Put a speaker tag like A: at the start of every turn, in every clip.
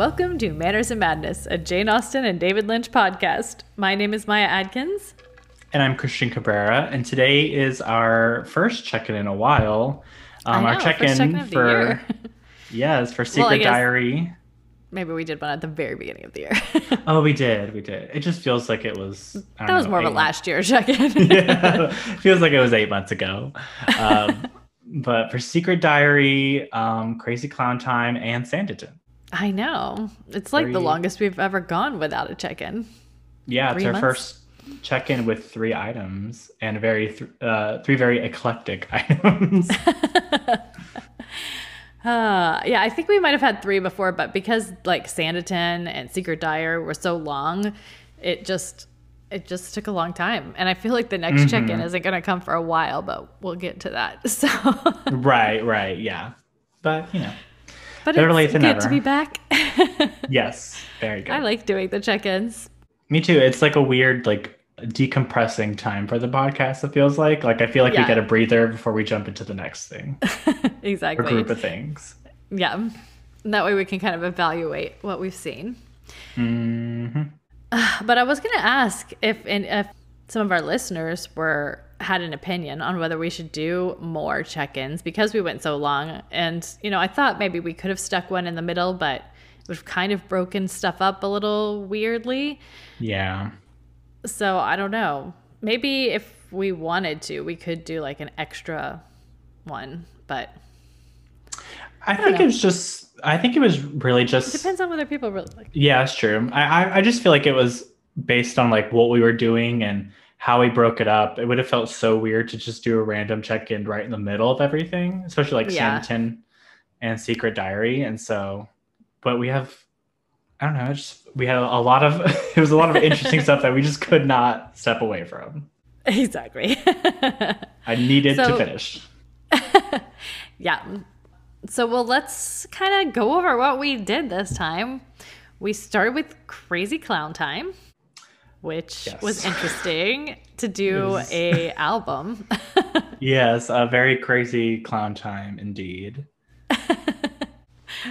A: Welcome to Manners and Madness, a Jane Austen and David Lynch podcast. My name is Maya Adkins.
B: And I'm Christian Cabrera. And today is our first check in in a while.
A: Um, know, our check in for,
B: yes, for Secret well, Diary.
A: Maybe we did one at the very beginning of the year.
B: oh, we did. We did. It just feels like it was.
A: That was know, more of a last year check in.
B: yeah, feels like it was eight months ago. Um, but for Secret Diary, um, Crazy Clown Time, and Sanditon.
A: I know. It's like three... the longest we've ever gone without a check in.
B: Yeah, three it's our first check in with three items and very th- uh, three very eclectic items.
A: Uh, yeah, I think we might have had three before, but because like Sanditon and Secret Diary were so long, it just it just took a long time. And I feel like the next mm-hmm. check-in isn't going to come for a while, but we'll get to that. So
B: Right, right, yeah. But, you know.
A: But Better it's good never. to be back.
B: yes, very good.
A: I like doing the check-ins.
B: Me too. It's like a weird like decompressing time for the podcast. It feels like like I feel like yeah. we get a breather before we jump into the next thing.
A: exactly.
B: Or group of things.
A: Yeah. And that way we can kind of evaluate what we've seen.
B: Mm-hmm.
A: but I was going to ask if in, if some of our listeners were had an opinion on whether we should do more check-ins because we went so long. And you know, I thought maybe we could have stuck one in the middle, but we've kind of broken stuff up a little weirdly.
B: Yeah.
A: So I don't know. Maybe if we wanted to, we could do like an extra one, but
B: I, I think it's just I think it was really just
A: it depends on whether people really like.
B: Yeah, it's true. I I just feel like it was based on like what we were doing and how we broke it up. It would have felt so weird to just do a random check in right in the middle of everything, especially like yeah. Sanditon and Secret Diary. And so, but we have I don't know. Just we had a lot of it was a lot of interesting stuff that we just could not step away from.
A: Exactly.
B: I needed so, to finish.
A: yeah. So well, let's kind of go over what we did this time. We started with Crazy Clown Time, which yes. was interesting to do a album.
B: yes, a very crazy clown time indeed.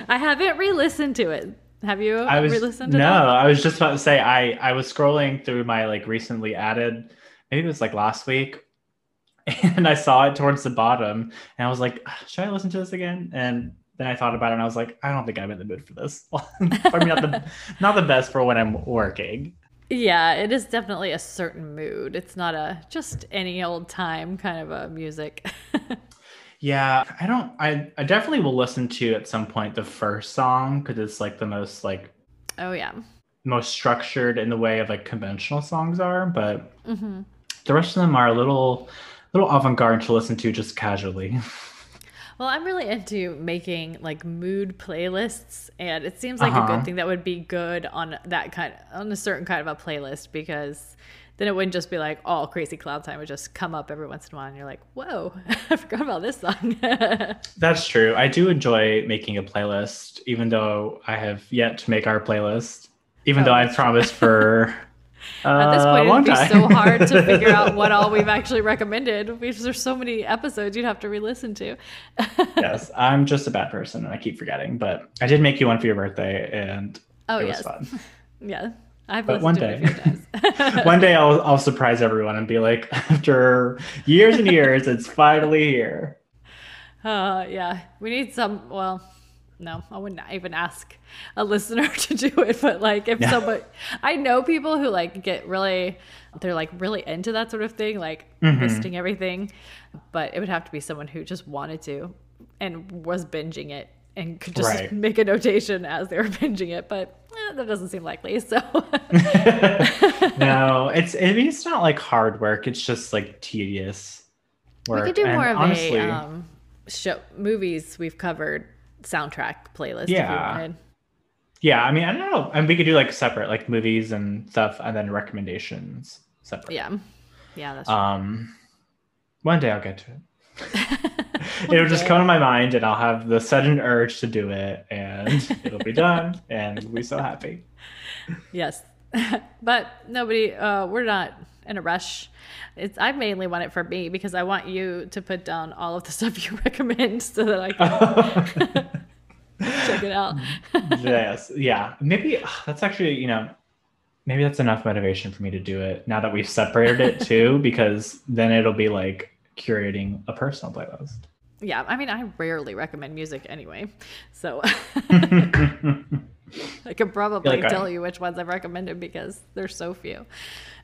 A: I haven't re-listened to it have you I was, re-listened to it?
B: no,
A: that?
B: I was just about to say I I was scrolling through my like recently added, maybe it was like last week, and I saw it towards the bottom, and I was like, ah, should I listen to this again? And then I thought about it, and I was like, I don't think I'm in the mood for this. Mean, not the not the best for when I'm working.
A: Yeah, it is definitely a certain mood. It's not a just any old time kind of a music.
B: Yeah, I don't. I I definitely will listen to at some point the first song because it's like the most like.
A: Oh yeah.
B: Most structured in the way of like conventional songs are, but mm-hmm. the rest of them are a little, little avant-garde to listen to just casually.
A: Well, I'm really into making like mood playlists, and it seems like uh-huh. a good uh-huh. thing that would be good on that kind on a certain kind of a playlist because then it wouldn't just be like all crazy clown time would just come up every once in a while and you're like whoa i forgot about this song
B: that's true i do enjoy making a playlist even though i have yet to make our playlist even oh, though i've promised for
A: At this point, it'd be time. so hard to figure out what all we've actually recommended because there's so many episodes you'd have to re-listen to.
B: yes, I'm just a bad person and I keep forgetting, but I did make you one for your birthday, and oh, it yes. was fun.
A: Yeah, I've
B: but one day, one day I'll I'll surprise everyone and be like, after years and years, it's finally here.
A: Uh, yeah, we need some. Well, no, I wouldn't even ask a listener to do it, but like if yeah. somebody, I know people who like get really, they're like really into that sort of thing, like mm-hmm. listing everything, but it would have to be someone who just wanted to and was binging it and could just right. make a notation as they were binging it, but eh, that doesn't seem likely. So
B: no, it's I mean it's not like hard work. It's just like tedious
A: work. We could do and more of honestly, a um, show movies we've covered soundtrack playlist.
B: Yeah. Yeah, I mean, I don't know. And we could do like separate, like movies and stuff, and then recommendations separate.
A: Yeah, yeah. That's
B: true. Um, one day I'll get to it. it'll just come to my mind and I'll have the sudden urge to do it and it'll be done and we'll be so happy.
A: Yes. but nobody uh we're not in a rush. It's I mainly want it for me because I want you to put down all of the stuff you recommend so that I can check it out.
B: yes, yeah. Maybe that's actually you know maybe that's enough motivation for me to do it now that we've separated it too, because then it'll be like curating a personal playlist.
A: Yeah, I mean, I rarely recommend music anyway, so I could probably like tell I, you which ones I've recommended because there's so few.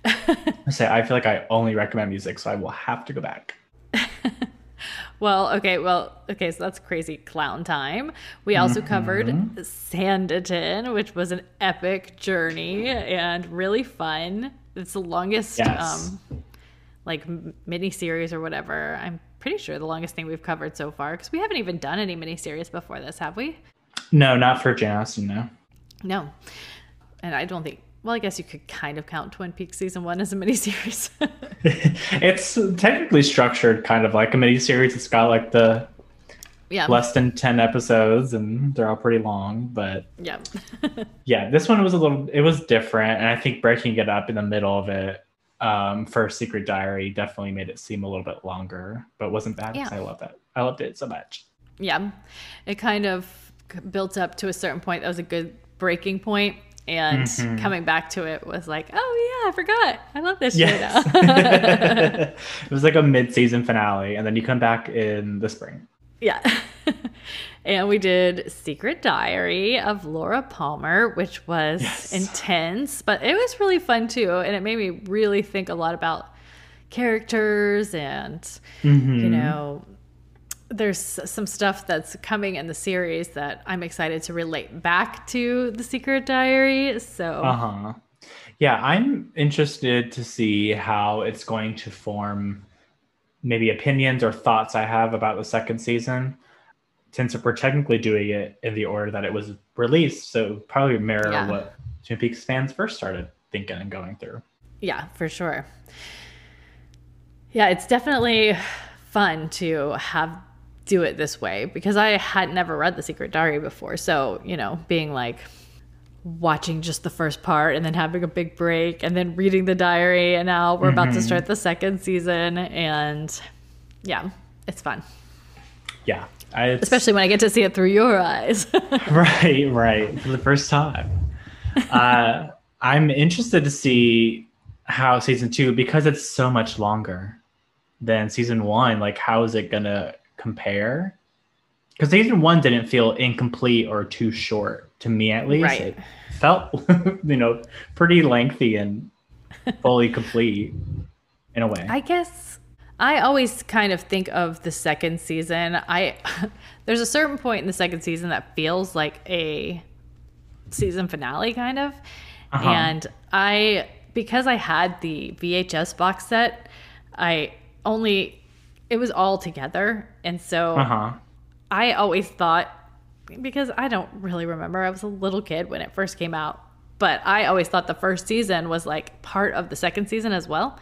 B: I say I feel like I only recommend music, so I will have to go back.
A: well, okay, well, okay, so that's crazy clown time. We also mm-hmm. covered Sanditon, which was an epic journey and really fun. It's the longest yes. um like mini series or whatever. I'm pretty sure the longest thing we've covered so far because we haven't even done any mini series before this, have we?
B: No, not for Jane Austen, no.
A: No. And I don't think well, I guess you could kind of count Twin Peaks season one as a miniseries.
B: it's technically structured kind of like a miniseries. It's got like the yeah less than 10 episodes and they're all pretty long but
A: yeah
B: yeah this one was a little it was different and i think breaking it up in the middle of it um, for secret diary definitely made it seem a little bit longer but wasn't bad yeah. i love it i loved it so much
A: yeah it kind of built up to a certain point that was a good breaking point and mm-hmm. coming back to it was like, oh yeah, I forgot. I love this yes. show now.
B: it was like a mid-season finale, and then you come back in the spring.
A: Yeah. and we did Secret Diary of Laura Palmer, which was yes. intense, but it was really fun too, and it made me really think a lot about characters and mm-hmm. you know there's some stuff that's coming in the series that I'm excited to relate back to the Secret Diary. So,
B: uh huh. Yeah, I'm interested to see how it's going to form maybe opinions or thoughts I have about the second season. Since we're technically doing it in the order that it was released, so probably mirror yeah. what Twin Peaks fans first started thinking and going through.
A: Yeah, for sure. Yeah, it's definitely fun to have do it this way because I had never read The Secret Diary before. So, you know, being like watching just the first part and then having a big break and then reading the diary and now we're mm-hmm. about to mm-hmm. start the second season and yeah, it's fun.
B: Yeah.
A: I, Especially when I get to see it through your eyes.
B: right, right. For the first time. uh, I'm interested to see how season two, because it's so much longer than season one, like how is it gonna compare? Because season one didn't feel incomplete or too short to me at least. Right. it felt you know pretty lengthy and fully complete in a way.
A: I guess i always kind of think of the second season. I there's a certain point in the second season that feels like a season finale kind of. Uh-huh. and i because i had the vhs box set i only it was all together. And so uh-huh. I always thought, because I don't really remember, I was a little kid when it first came out, but I always thought the first season was like part of the second season as well.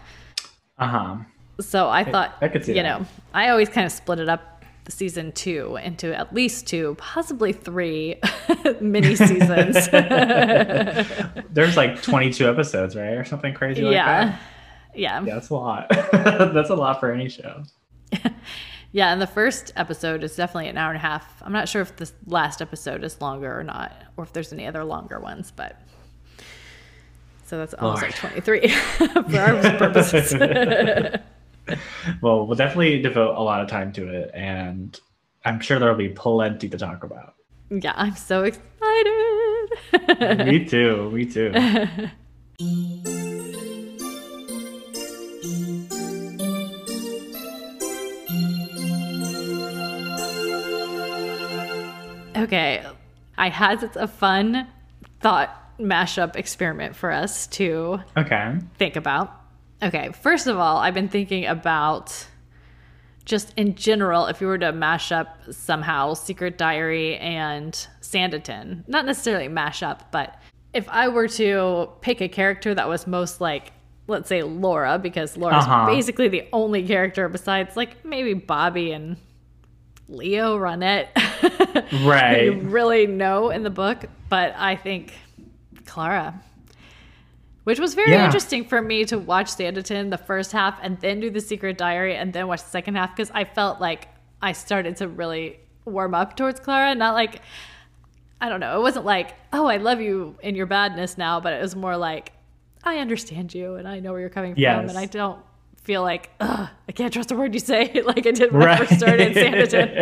B: Uh huh.
A: So I thought, I, I could see you that. know, I always kind of split it up season two into at least two, possibly three mini seasons.
B: There's like 22 episodes, right? Or something crazy like
A: yeah.
B: that.
A: Yeah.
B: Yeah, that's a lot. that's a lot for any show.
A: yeah, and the first episode is definitely an hour and a half. I'm not sure if the last episode is longer or not, or if there's any other longer ones, but so that's almost Lord. like 23 for our purposes.
B: well, we'll definitely devote a lot of time to it, and I'm sure there'll be plenty to talk about.
A: Yeah, I'm so excited.
B: me too. Me too.
A: Okay, I had a fun thought mashup experiment for us to
B: okay
A: think about. Okay, first of all, I've been thinking about just in general if you were to mash up somehow Secret Diary and Sanditon, not necessarily mash up, but if I were to pick a character that was most like let's say Laura because Laura's uh-huh. basically the only character besides like maybe Bobby and Leo Ronette
B: right
A: you really know in the book but I think Clara which was very yeah. interesting for me to watch Sanditon the first half and then do the Secret Diary and then watch the second half because I felt like I started to really warm up towards Clara not like I don't know. It wasn't like, oh, I love you in your badness now, but it was more like, I understand you and I know where you're coming
B: Yes.
A: from, and I don't feel like, ugh, I can't trust a word you say, like I did when I first started in Sanditon.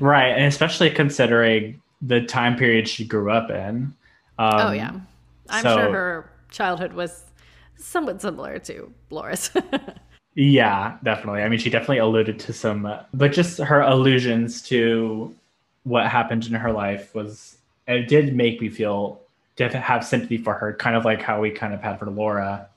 B: right, and especially considering the time period she grew up in. Um,
A: oh yeah, I'm
B: so-
A: sure her childhood was somewhat similar to Laura's.
B: Yeah, definitely. I mean, she definitely alluded to some, but just her allusions to what happened in her life was, it did make me feel, def- have sympathy for her, kind of like how we kind of had for Laura.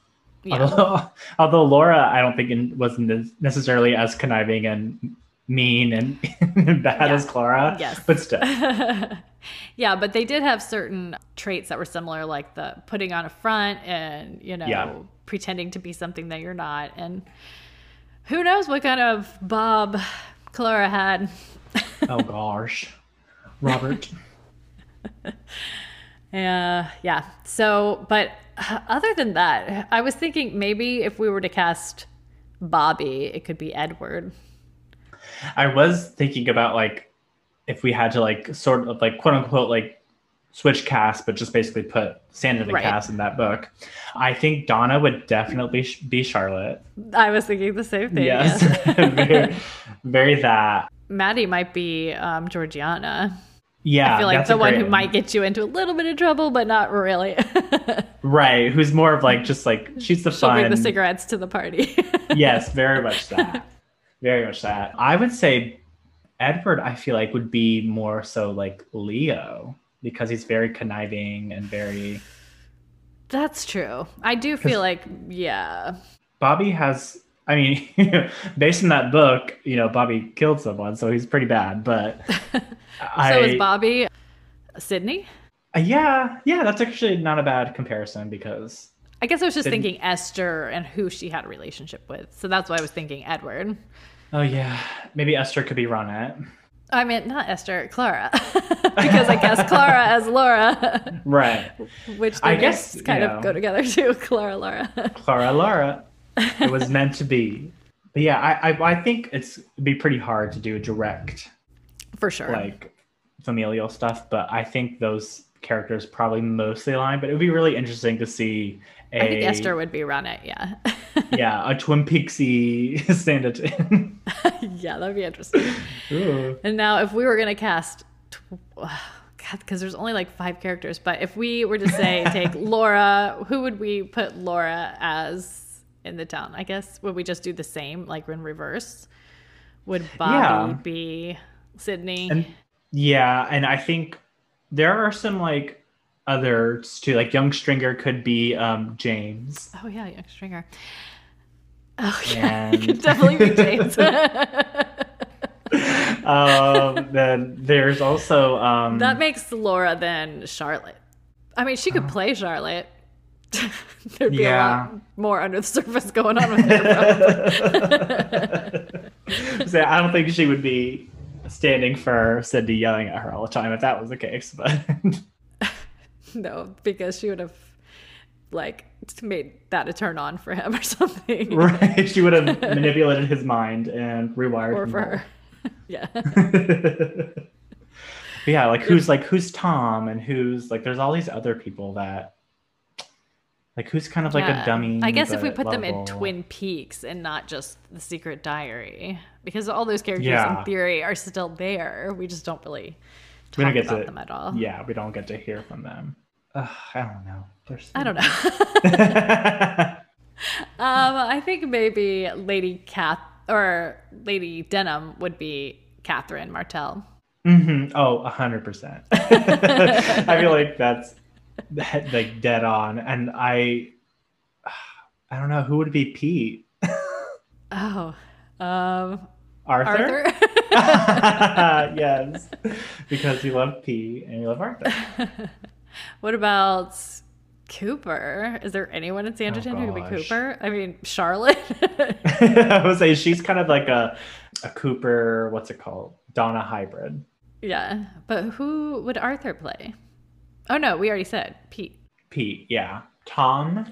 A: Yeah.
B: Although, although Laura, I don't think was ne- necessarily as conniving and mean and, bad
A: Yeah.
B: as Clara.
A: Yes.
B: But still.
A: yeah, but they did have certain traits that were similar, like the putting on a front and, you know,
B: Yeah.
A: pretending to be something that you're not. And who knows what kind of Bob Clara had.
B: oh gosh. Robert.
A: Yeah, yeah. So, but other than that, I was thinking maybe if we were to cast Bobby, it could be Edward.
B: I was thinking about like if we had to like sort of like quote unquote like switch cast, but just basically put Sandra
A: Right.
B: cast in that book. I think Donna would definitely be Charlotte.
A: I was thinking the same thing.
B: Yes,
A: yes.
B: very, very that.
A: Maddie might be um, Georgiana.
B: Yeah,
A: I feel like the one who might get you into a little bit of trouble, but not really.
B: right. Who's more of like just like she's the
A: She'll
B: fun.
A: bring the cigarettes to the party.
B: yes, very much that. Very much that. I would say Edward, I feel like, would be more so like Leo because he's very conniving and very.
A: That's true. I do feel like, yeah.
B: Bobby has, I mean, based on that book, you know, Bobby killed someone, so he's pretty bad. But I,
A: So is Bobby Sydney?
B: Uh, yeah, yeah, that's actually not a bad comparison because
A: I guess I was just
B: Sydney-
A: thinking Esther and who she had a relationship with. So that's why I was thinking Edward.
B: oh yeah, maybe Esther could be Ronette.
A: I mean, not Esther, Clara. because I guess Clara as Laura,
B: Right,
A: which
B: I guess,
A: kind of
B: know.
A: go together too. Clara, Laura.
B: Clara Laura. It was meant to be. But yeah, I, I I think it's it'd be pretty hard to do direct
A: For sure.
B: like familial stuff, but I think those characters probably mostly align. But it would be really interesting to see a
A: I think Esther would be Ronette. yeah.
B: yeah a Twin Peaksy Sanditon.
A: yeah, that'd be interesting.
B: Ooh.
A: And now, if we were gonna cast, tw- God, because there's only like five characters, but if we were to say take Laura, who would we put Laura as in the town? I guess would we just do the same, like in reverse? Would Bobby
B: Yeah.
A: be Sydney?
B: And yeah, and I think there are some like others too. Like Young Stringer could be um James.
A: oh yeah, young Stringer. Oh yeah,
B: And-
A: he could definitely be James.
B: um then there's also um
A: that makes Laura then Charlotte. I mean, she could play Charlotte. There'd be a lot more under the surface going on with her.
B: So I don't think she would be standing for Sydney yelling at her all the time if that was the case. But
A: No, because she would have like made that a turn on for him or something.
B: right, she would have manipulated his mind and rewired
A: Or
B: him
A: for her. Yeah.
B: Yeah, like who's like who's Tom and who's like there's all these other people that like who's kind of like
A: Yeah.
B: a dummy.
A: I guess if we put them in. Twin Peaks and not just the Secret Diary, because all those characters
B: Yeah.
A: in theory are still there. We just don't really talk
B: we don't get
A: about
B: to
A: them at all.
B: Yeah, we don't get to hear from them. Ugh, I don't know. There's
A: I don't know. Um, I think maybe Lady Kath or Lady Denham would be Catherine Martell.
B: hmm Oh, a hundred percent. I feel like that's like dead on, and I, I don't know who would be Pete.
A: Oh, um,
B: Arthur.
A: Arthur.
B: yes, because you love P and you love Arthur.
A: what about Cooper? Is there anyone in Sanditon who could be
B: Oh.
A: Cooper? I mean, Charlotte.
B: I would say she's kind of like a a Cooper. What's it called? Donna hybrid.
A: yeah, but who would Arthur play? Oh no, we already said Pete.
B: Pete. Yeah. Tom.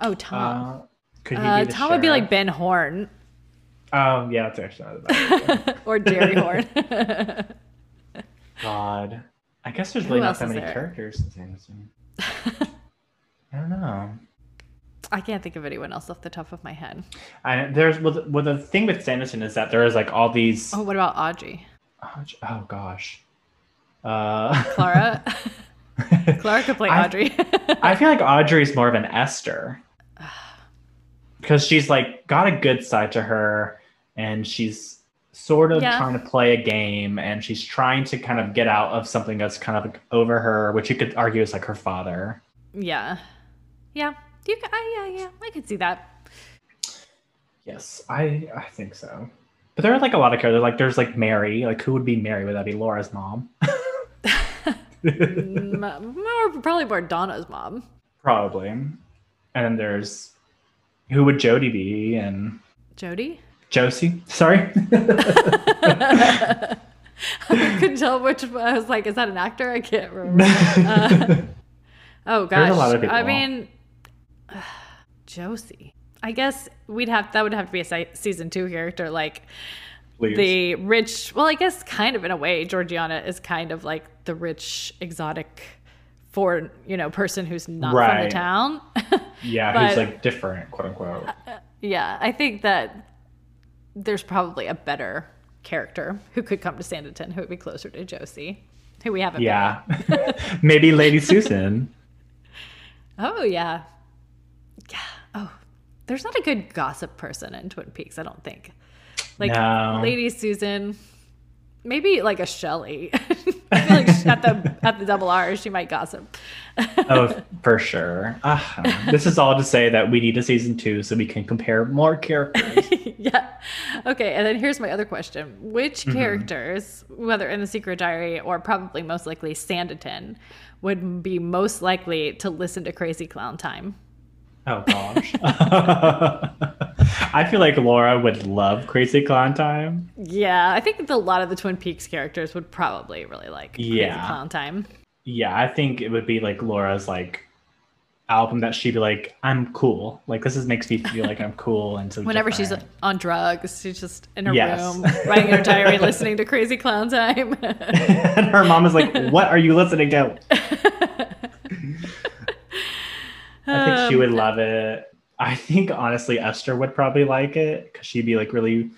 A: Oh, Tom.
B: Uh, could he
A: Uh,
B: be the
A: Tom would be like? Ben Horne
B: Oh yeah, that's actually not a bad idea.
A: or Jerry Horne.
B: God. I guess there's really not that many there? characters in Sanditon. I don't know.
A: I can't think of anyone else off the top of my head.
B: I there's well the, well, the thing with Sanditon is that there is like all these.
A: Oh, what about Audrey?
B: Audrey oh gosh. Uh...
A: Clara. Clara could play Audrey.
B: I, I feel like Audrey's more of an Esther because she's like got a good side to her, and she's sort of yeah. trying to play a game, and she's trying to kind of get out of something that's kind of over her, which you could argue is like her father.
A: Yeah, yeah, you. I, yeah, yeah, I could see that.
B: Yes, I I think so. But there are like a lot of characters. Like there's like Mary. Like who would be Mary? Would that be Laura's mom?
A: more probably more Donna's mom.
B: Probably. And then there's who would Jody be? And
A: Jody?
B: Josie. Sorry.
A: I couldn't tell which. I was like, is that an actor? I can't remember. Uh, oh gosh. I mean, uh, Josie. I guess we'd have that would have to be a season two character, like Please. the rich. Well, I guess kind of in a way, Georgiana is kind of like the rich, exotic, for you know, person who's not right. from the town.
B: yeah, but, who's like different, quote unquote. Uh,
A: yeah, I think that there's probably a better character who could come to Sanditon who would be closer to Josie, who we haven't.
B: Yeah, maybe Lady Susan.
A: Oh yeah, yeah. Oh, there's not a good gossip person in Twin Peaks. I don't think. Like no. Lady Susan, maybe like a Shelley. I feel like at the at the double R, she might gossip.
B: oh, for sure. Uh, this is all to say that we need a season two so we can compare more characters.
A: yeah. Okay, and then here's my other question: Which mm-hmm. characters, whether in the Secret Diary or probably most likely Sanditon, would be most likely to listen to Crazy Clown Time?
B: Oh gosh. I feel like Laura would love Crazy Clown Time.
A: Yeah, I think that a lot of the Twin Peaks characters would probably really like yeah. Crazy Clown Time.
B: Yeah, I think it would be like Laura's like album that she'd be like, I'm cool. Like this is makes me feel like I'm cool and so
A: whenever different. she's on drugs, she's just in her yes. room writing her diary, listening to Crazy Clown Time.
B: and her mom is like, What are you listening to? I think she would um, love it. I think honestly Esther would probably like it because she'd be like really.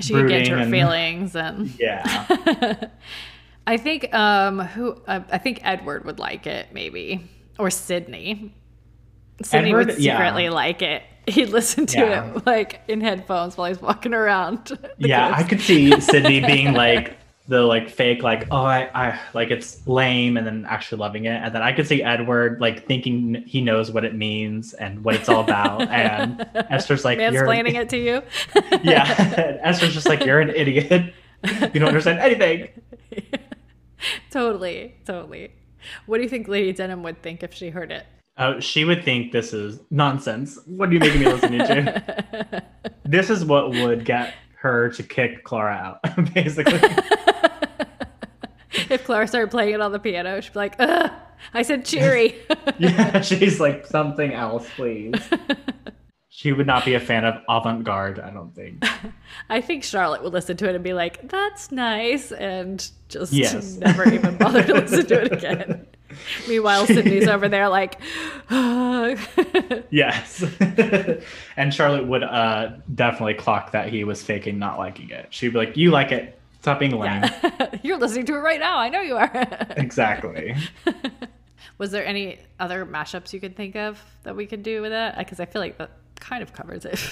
A: She could get her and, feelings and
B: yeah.
A: I think um who uh, I think Edward would like it maybe or Sydney. Sydney Edward, would secretly yeah. like it. He'd listen to yeah. it like in headphones while he's walking around.
B: Yeah, I could see Sydney being like, the like fake like oh I, I like it's lame and then actually loving it. And then I could see Edward like thinking he knows what it means and what it's all about. And Esther's like
A: explaining it to you?
B: Yeah. Esther's just like you're an idiot. You don't understand anything.
A: Totally. Totally. What do you think Lady Denham would think if she heard it?
B: Oh, she would think this is nonsense. What are you making me listen to? this is what would get her to kick Clara out, basically
A: if Clara started playing it on the piano, she'd be like, Ugh, I said cheery.
B: yeah, she's like, something else, please. she would not be a fan of avant garde, I don't think.
A: I think Charlotte would listen to it and be like, that's nice, and just yes. never even bother to listen to it again. Meanwhile, Sydney's over there like,
B: yes. and Charlotte would uh, definitely clock that he was faking not liking it. She'd be like, you like it, Stop being lame.
A: Yeah. You're listening to it right now. I know you are.
B: exactly.
A: Was there any other mashups you could think of that we could do with it? Because I feel like that kind of covers it.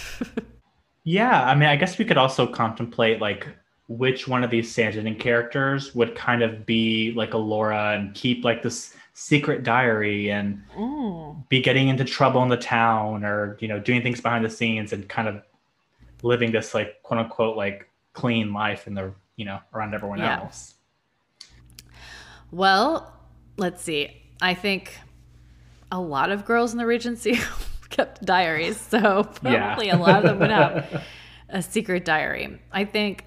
B: yeah, I mean, I guess we could also contemplate like which one of these Sanditon characters would kind of be like a Laura and keep like this secret diary and mm. be getting into trouble in the town or you know doing things behind the scenes and kind of living this like quote unquote like clean life in the you know, around everyone yeah. else.
A: Well, let's see. I think a lot of girls in the Regency kept diaries, so probably yeah. a lot of them would have a secret diary. I think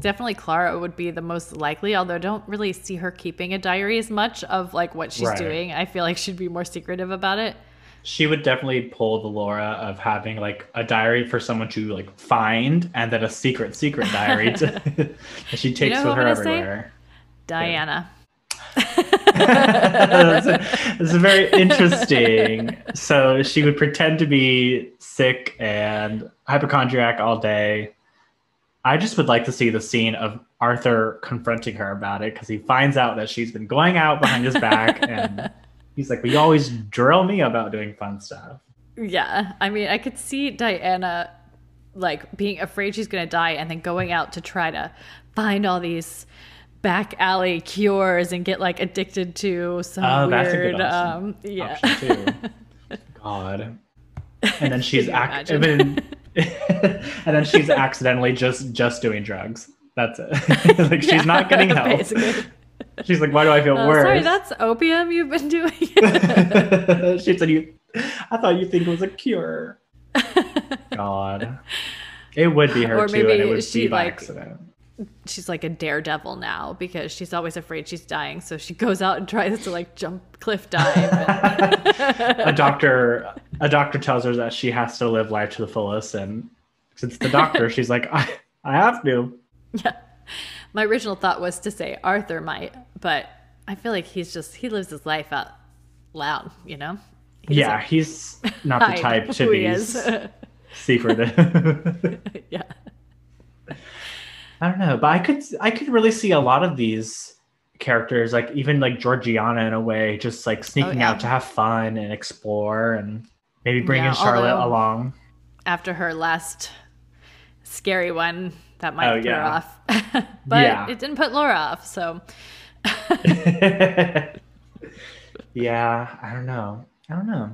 A: definitely Clara would be the most likely, although I don't really see her keeping a diary as much of like what she's right. doing. I feel like she'd be more secretive about it
B: she would definitely pull the Laura of having like a diary for someone to like find and then a secret secret diary to, that she takes you know with her everywhere.
A: Say? Diana.
B: that's, that's very interesting. So she would pretend to be sick and hypochondriac all day. I just would like to see the scene of Arthur confronting her about it because he finds out that she's been going out behind his back and he's like, "We always drill me about doing fun stuff."
A: Yeah, I mean, I could see Diana like being afraid she's going to die and then going out to try to find all these back alley cures and get like addicted to some oh, weird um yeah.
B: God. And then she's ac- and, then, and then she's accidentally just just doing drugs. That's it. Like she's yeah, not getting help. basically. She's like why do i feel uh, worse?
A: sorry that's opium you've been doing.
B: She said you i thought you think it was a cure. God. It would be her or too and it would be by like, accident.
A: she's like a daredevil now because she's always afraid she's dying so she goes out and tries to like jump cliff dive and...
B: a doctor a doctor tells her that she has to live life to the fullest and since the doctor she's like i i have to.
A: Yeah. My original thought was to say arthur might but i feel like he's just he lives his life out loud you know
B: he's yeah he's not the type to be secretive
A: yeah
B: I don't know, but I could I could really see a lot of these characters, like even like Georgiana in a way, just like oh, sneaking oh, yeah. out to have fun and explore, and maybe bringing yeah, Charlotte along.
A: After her last scary one, that might oh, put yeah. her off, but it didn't put Laura off. So,
B: yeah, I don't know. I don't know.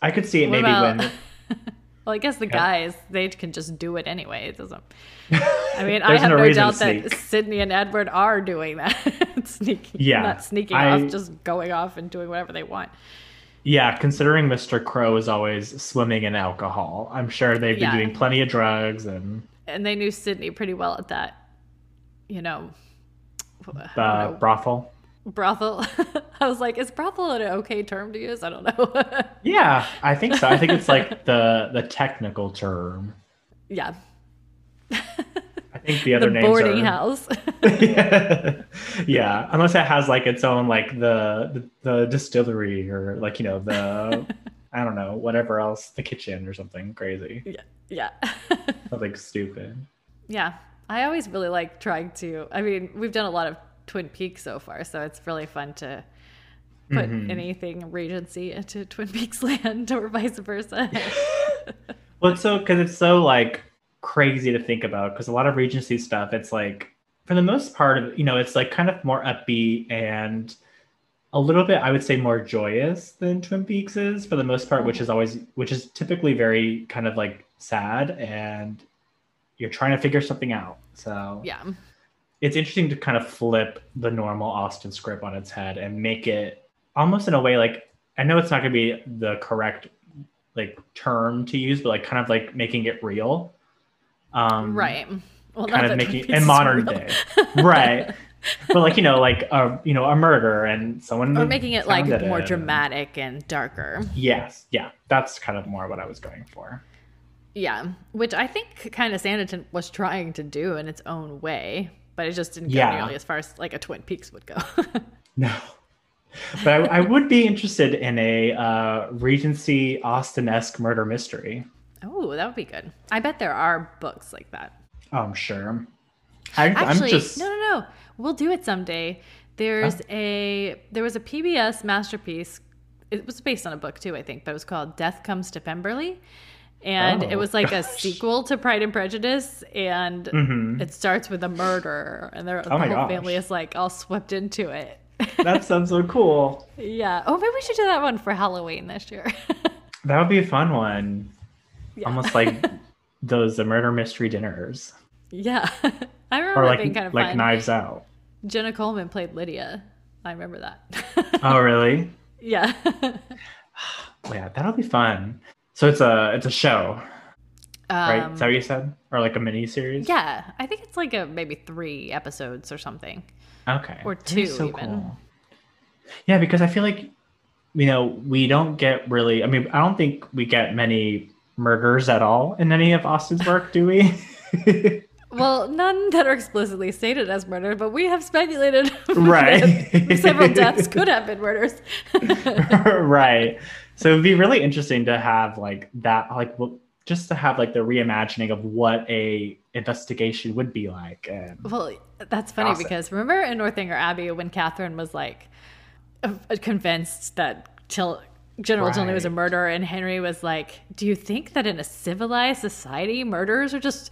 B: I could see it what maybe about... when
A: well, I guess the guys they can just do it anyway. It doesn't. I mean, I have no, no doubt that Sydney and Edward are doing that, sneaking, yeah, not sneaking I, off, just going off and doing whatever they want.
B: Yeah, considering Mr. Crowe is always swimming in alcohol, I'm sure they've been yeah. doing plenty of drugs and.
A: And they knew Sydney pretty well at that, you know.
B: The brothel
A: brothel. I was like, is brothel an okay term to use? I don't know.
B: yeah, I think so. I think it's like the the technical term.
A: Yeah.
B: I think the other the names
A: boarding
B: are...
A: house.
B: yeah. yeah, unless it has like its own like the, the the distillery or like you know the I don't know whatever else the kitchen or something crazy.
A: Yeah, yeah.
B: something stupid.
A: Yeah, I always really like trying to. I mean, we've done a lot of Twin Peaks so far, so it's really fun to put mm-hmm. anything Regency into Twin Peaks land or vice versa.
B: well, it's so because it's so like crazy to think about because a lot of Regency stuff, it's like for the most part of you know, it's like kind of more upbeat and a little bit I would say more joyous than Twin Peaks is for the most part, which mm-hmm. is always which is typically very kind of like sad and you're trying to figure something out. So
A: yeah
B: it's interesting to kind of flip the normal Austen script on its head and make it almost in a way like I know it's not going to be the correct like term to use, but like kind of like making it real.
A: Um, right.
B: Well, kind of making in modern real. day, right? but like you know, like a you know a murder and someone
A: or making it like more it. dramatic and darker.
B: Yes, yeah, that's kind of more what I was going for.
A: Yeah, which I think kind of Sanditon was trying to do in its own way, but it just didn't go yeah. nearly as far as like a Twin Peaks would go.
B: no. But I, I, would be interested in a uh, Regency Austen esque murder mystery.
A: Oh, that would be good. I bet there are books like that.
B: Oh, I'm sure.
A: I, Actually, just... no, no, no. We'll do it someday. There's huh? a there was a PBS masterpiece. It was based on a book too, I think, but it was called Death Comes to Pemberley and oh, it was like gosh. a sequel to Pride and Prejudice, and mm-hmm. it starts with a murder, and their oh the whole gosh. family is like all swept into it.
B: that sounds so cool.
A: Yeah. Oh, maybe we should do that one for Halloween this year.
B: that would be a fun one. Yeah. Almost like those uh, murder mystery dinners.
A: Yeah, I remember or like, being kind of
B: like
A: fun.
B: Knives Out.
A: Jenna Coleman played Lydia. I remember that.
B: oh, really?
A: Yeah.
B: yeah, that'll be fun. So it's a it's a show, um, right? Is that what you said, or like a mini series?
A: Yeah, I think it's like a maybe three episodes or something.
B: Okay,
A: or two so even. Cool.
B: Yeah, because I feel like you know we don't get really. I mean, I don't think we get many murders at all in any of Austen's work, do we?
A: Well, none that are explicitly stated as murder, but we have speculated
B: right.
A: several deaths could have been murders.
B: right. So it'd be really interesting to have like that, like just to have like the reimagining of what a investigation would be like. And
A: well, that's funny gossip. because remember in Northanger Abbey when Catherine was like uh, uh, convinced that Till General right. Tilney was a murderer, and Henry was like, "Do you think that in a civilized society, murders are just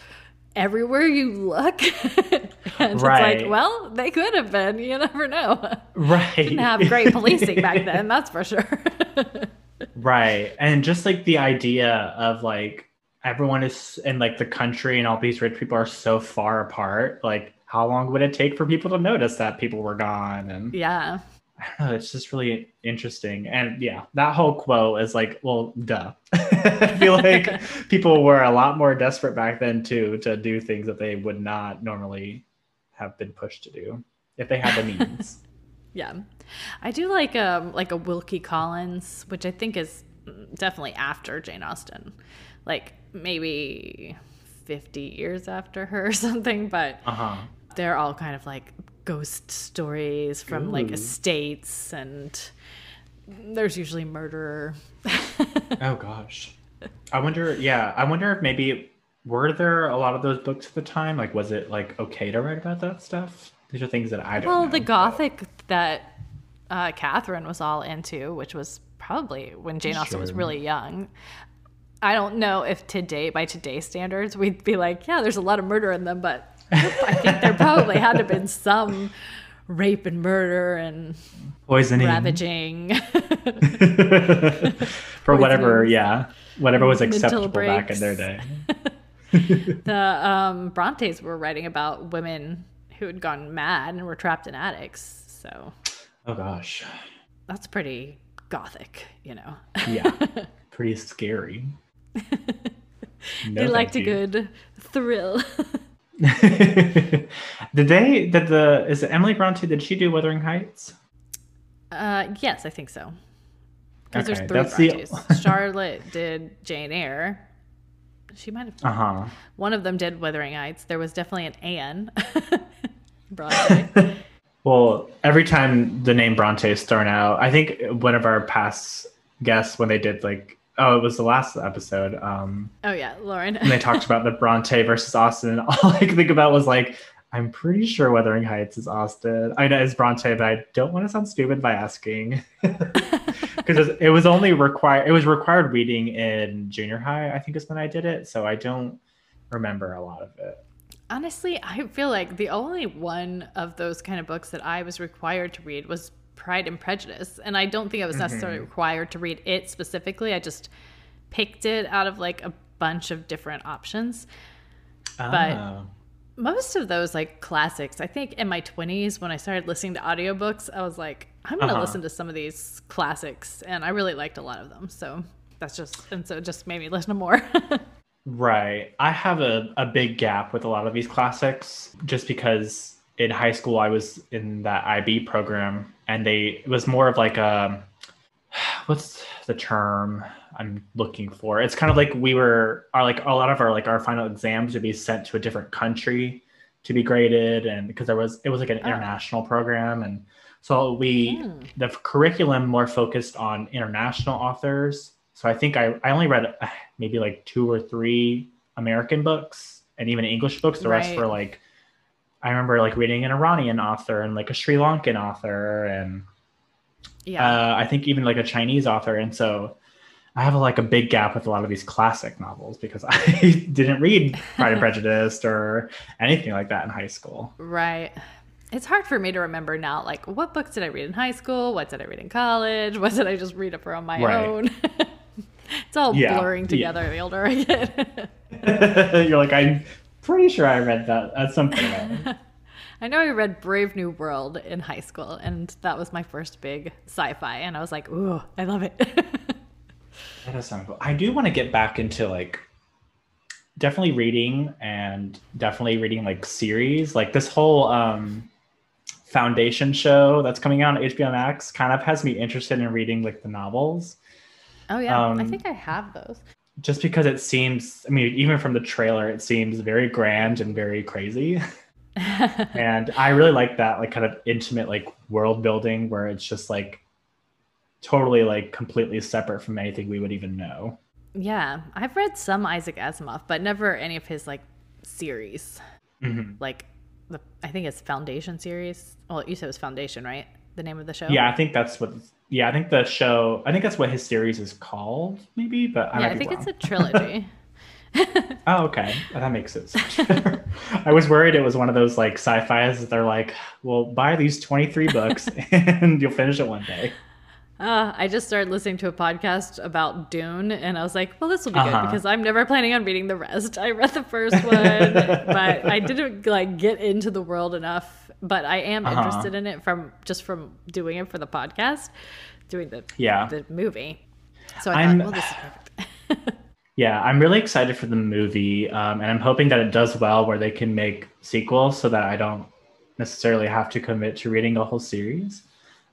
A: everywhere you look?" and right. it's like, well, they could have been. You never know.
B: Right.
A: Didn't have great policing back then, that's for sure.
B: right, and just like the idea of like everyone is in like the country, and all these rich people are so far apart. Like, how long would it take for people to notice that people were gone? And
A: yeah
B: I don't know, it's just really interesting. And yeah, that whole quote is like, well, duh. I feel like people were a lot more desperate back then too to do things that they would not normally have been pushed to do if they had the means.
A: yeah. I do like um like a Wilkie Collins, which I think is definitely after Jane Austen. Like maybe 50 years after her or something, but uh-huh. they're all kind of like ghost stories from Ooh. like estates and there's usually murderer.
B: oh gosh. I wonder yeah, I wonder if maybe were there a lot of those books at the time? Like was it like okay to write about that stuff? These are things that I don't
A: Well,
B: know,
A: the gothic but... that uh, Catherine was all into, which was probably when Jane Austen was really young. I don't know if today, by today's standards, we'd be like, yeah, there's a lot of murder in them, but I think there probably had to have been some rape and murder and
B: poisoning,
A: ravaging
B: for whatever, yeah, whatever was acceptable back in their day.
A: the um, Brontes were writing about women who had gone mad and were trapped in attics. So,
B: oh gosh,
A: that's pretty gothic, you know.
B: yeah, pretty scary.
A: No, they liked you. a good thrill.
B: did they did the is it Emily Bronte did she do Wuthering Heights?
A: Uh yes, I think so. Because okay, there's three Brontes. The... Charlotte did Jane Eyre. She might have
B: uh-huh.
A: one of them did Wuthering Heights. There was definitely an Anne Bronte.
B: Well, every time the name Bronte is thrown out, I think one of our past guests when they did like oh, it was the last episode. Um,
A: oh yeah, Lauren.
B: and they talked about the Bronte versus Austen. All I could think about was like, I'm pretty sure Wuthering Heights is Austen. I know it's Bronte, but I don't want to sound stupid by asking because it was only required. It was required reading in junior high. I think is when I did it, so I don't remember a lot of it.
A: Honestly, I feel like the only one of those kind of books that I was required to read was Pride and Prejudice. And I don't think I was necessarily mm-hmm. required to read it specifically. I just picked it out of like a bunch of different options. Oh. But most of those like classics, I think in my 20s when I started listening to audiobooks, I was like, I'm going to uh-huh. listen to some of these classics. And I really liked a lot of them. So that's just, and so it just made me listen to more.
B: right. I have a, a big gap with a lot of these classics just because in high school I was in that IB program and they it was more of like a what's the term I'm looking for? It's kind of like we were our like a lot of our like our final exams would be sent to a different country to be graded and because there was it was like an oh. international program and so we mm. the curriculum more focused on international authors. So I think I, I only read uh, maybe like two or three American books and even English books. The right. rest were like I remember like reading an Iranian author and like a Sri Lankan author and yeah, uh, I think even like a Chinese author. And so I have a, like a big gap with a lot of these classic novels because I didn't read Pride and Prejudice or anything like that in high school.
A: Right. It's hard for me to remember now, like what books did I read in high school? What did I read in college? What did I just read up on my right. own? It's all yeah. blurring together yeah. the older I
B: get. You're like, I'm pretty sure I read that at some point.
A: I know I read Brave New World in high school, and that was my first big sci-fi, and I was like, "Ooh, I love it."
B: that does sound cool. I do want to get back into like definitely reading and definitely reading like series. Like this whole um Foundation show that's coming out on HBO Max kind of has me interested in reading like the novels.
A: Oh yeah, um, I think I have those.
B: just because it seems, I mean, even from the trailer, it seems very grand and very crazy. and I really like that, like, kind of intimate, like, world building where it's just like totally, like, completely separate from anything we would even know.
A: Yeah. I've read some Isaac Asimov, but never any of his, like, series. Mm-hmm. Like, the, I think it's Foundation series. Well, you said it was Foundation, right? The name of the show?
B: Yeah, I think that's what yeah, I think the show. I think that's what his series is called, maybe. But I
A: yeah, I think wrong. it's a trilogy.
B: oh, okay, that makes sense. I was worried it was one of those like sci-fi's that they're like, "Well, buy these twenty-three books and you'll finish it one day."
A: Uh, I just started listening to a podcast about Dune, and I was like, "Well, this will be uh-huh. good because I'm never planning on reading the rest." I read the first one, but I didn't like get into the world enough but I am uh-huh. interested in it from just from doing it for the podcast, doing the
B: yeah
A: the movie. So I I'm, thought, well, this is
B: perfect. yeah, I'm really excited for the movie, um, and I'm hoping that it does well, where they can make sequels, so that I don't necessarily have to commit to reading a whole series.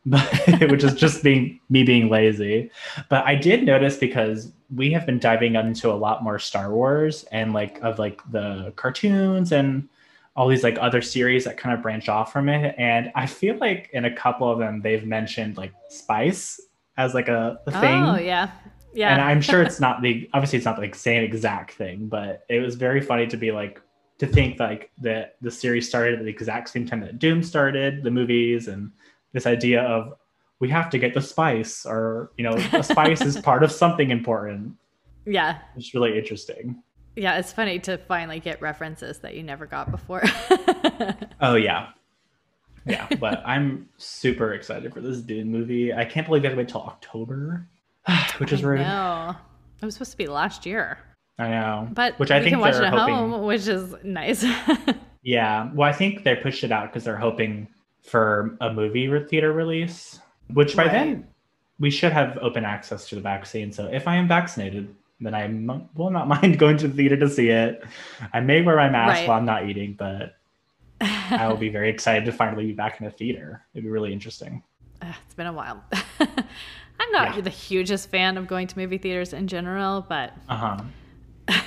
B: But which is just being me being lazy. But I did notice because we have been diving into a lot more Star Wars and like of like the cartoons and all these like other series that kind of branch off from it. And I feel like in a couple of them they've mentioned like spice as like a, a oh, thing.
A: Oh yeah. Yeah.
B: And I'm sure it's not the obviously it's not like same exact thing, but it was very funny to be like to think like that the series started at the exact same time that Dune started, the movies, and this idea of we have to get the spice or you know, a spice is part of something important.
A: Yeah.
B: It's really interesting.
A: Yeah, it's funny to finally get references that you never got before.
B: oh yeah. Yeah, but I'm super excited for this Dune movie. I can't believe they have to wait till October, which is rude.
A: No, it was supposed to be last year.
B: I know,
A: but which I think can watch it at hoping... home, which is nice.
B: yeah, well, I think they pushed it out because they're hoping for a movie theater release, which by right. then we should have open access to the vaccine. So if I am vaccinated, then I m- will not mind going to the theater to see it. I may wear my mask right. while I'm not eating, but I will be very excited to finally be back in the theater. It'd be really interesting.
A: Uh, it's been a while. I'm not yeah. the hugest fan of going to movie theaters in general, but uh-huh.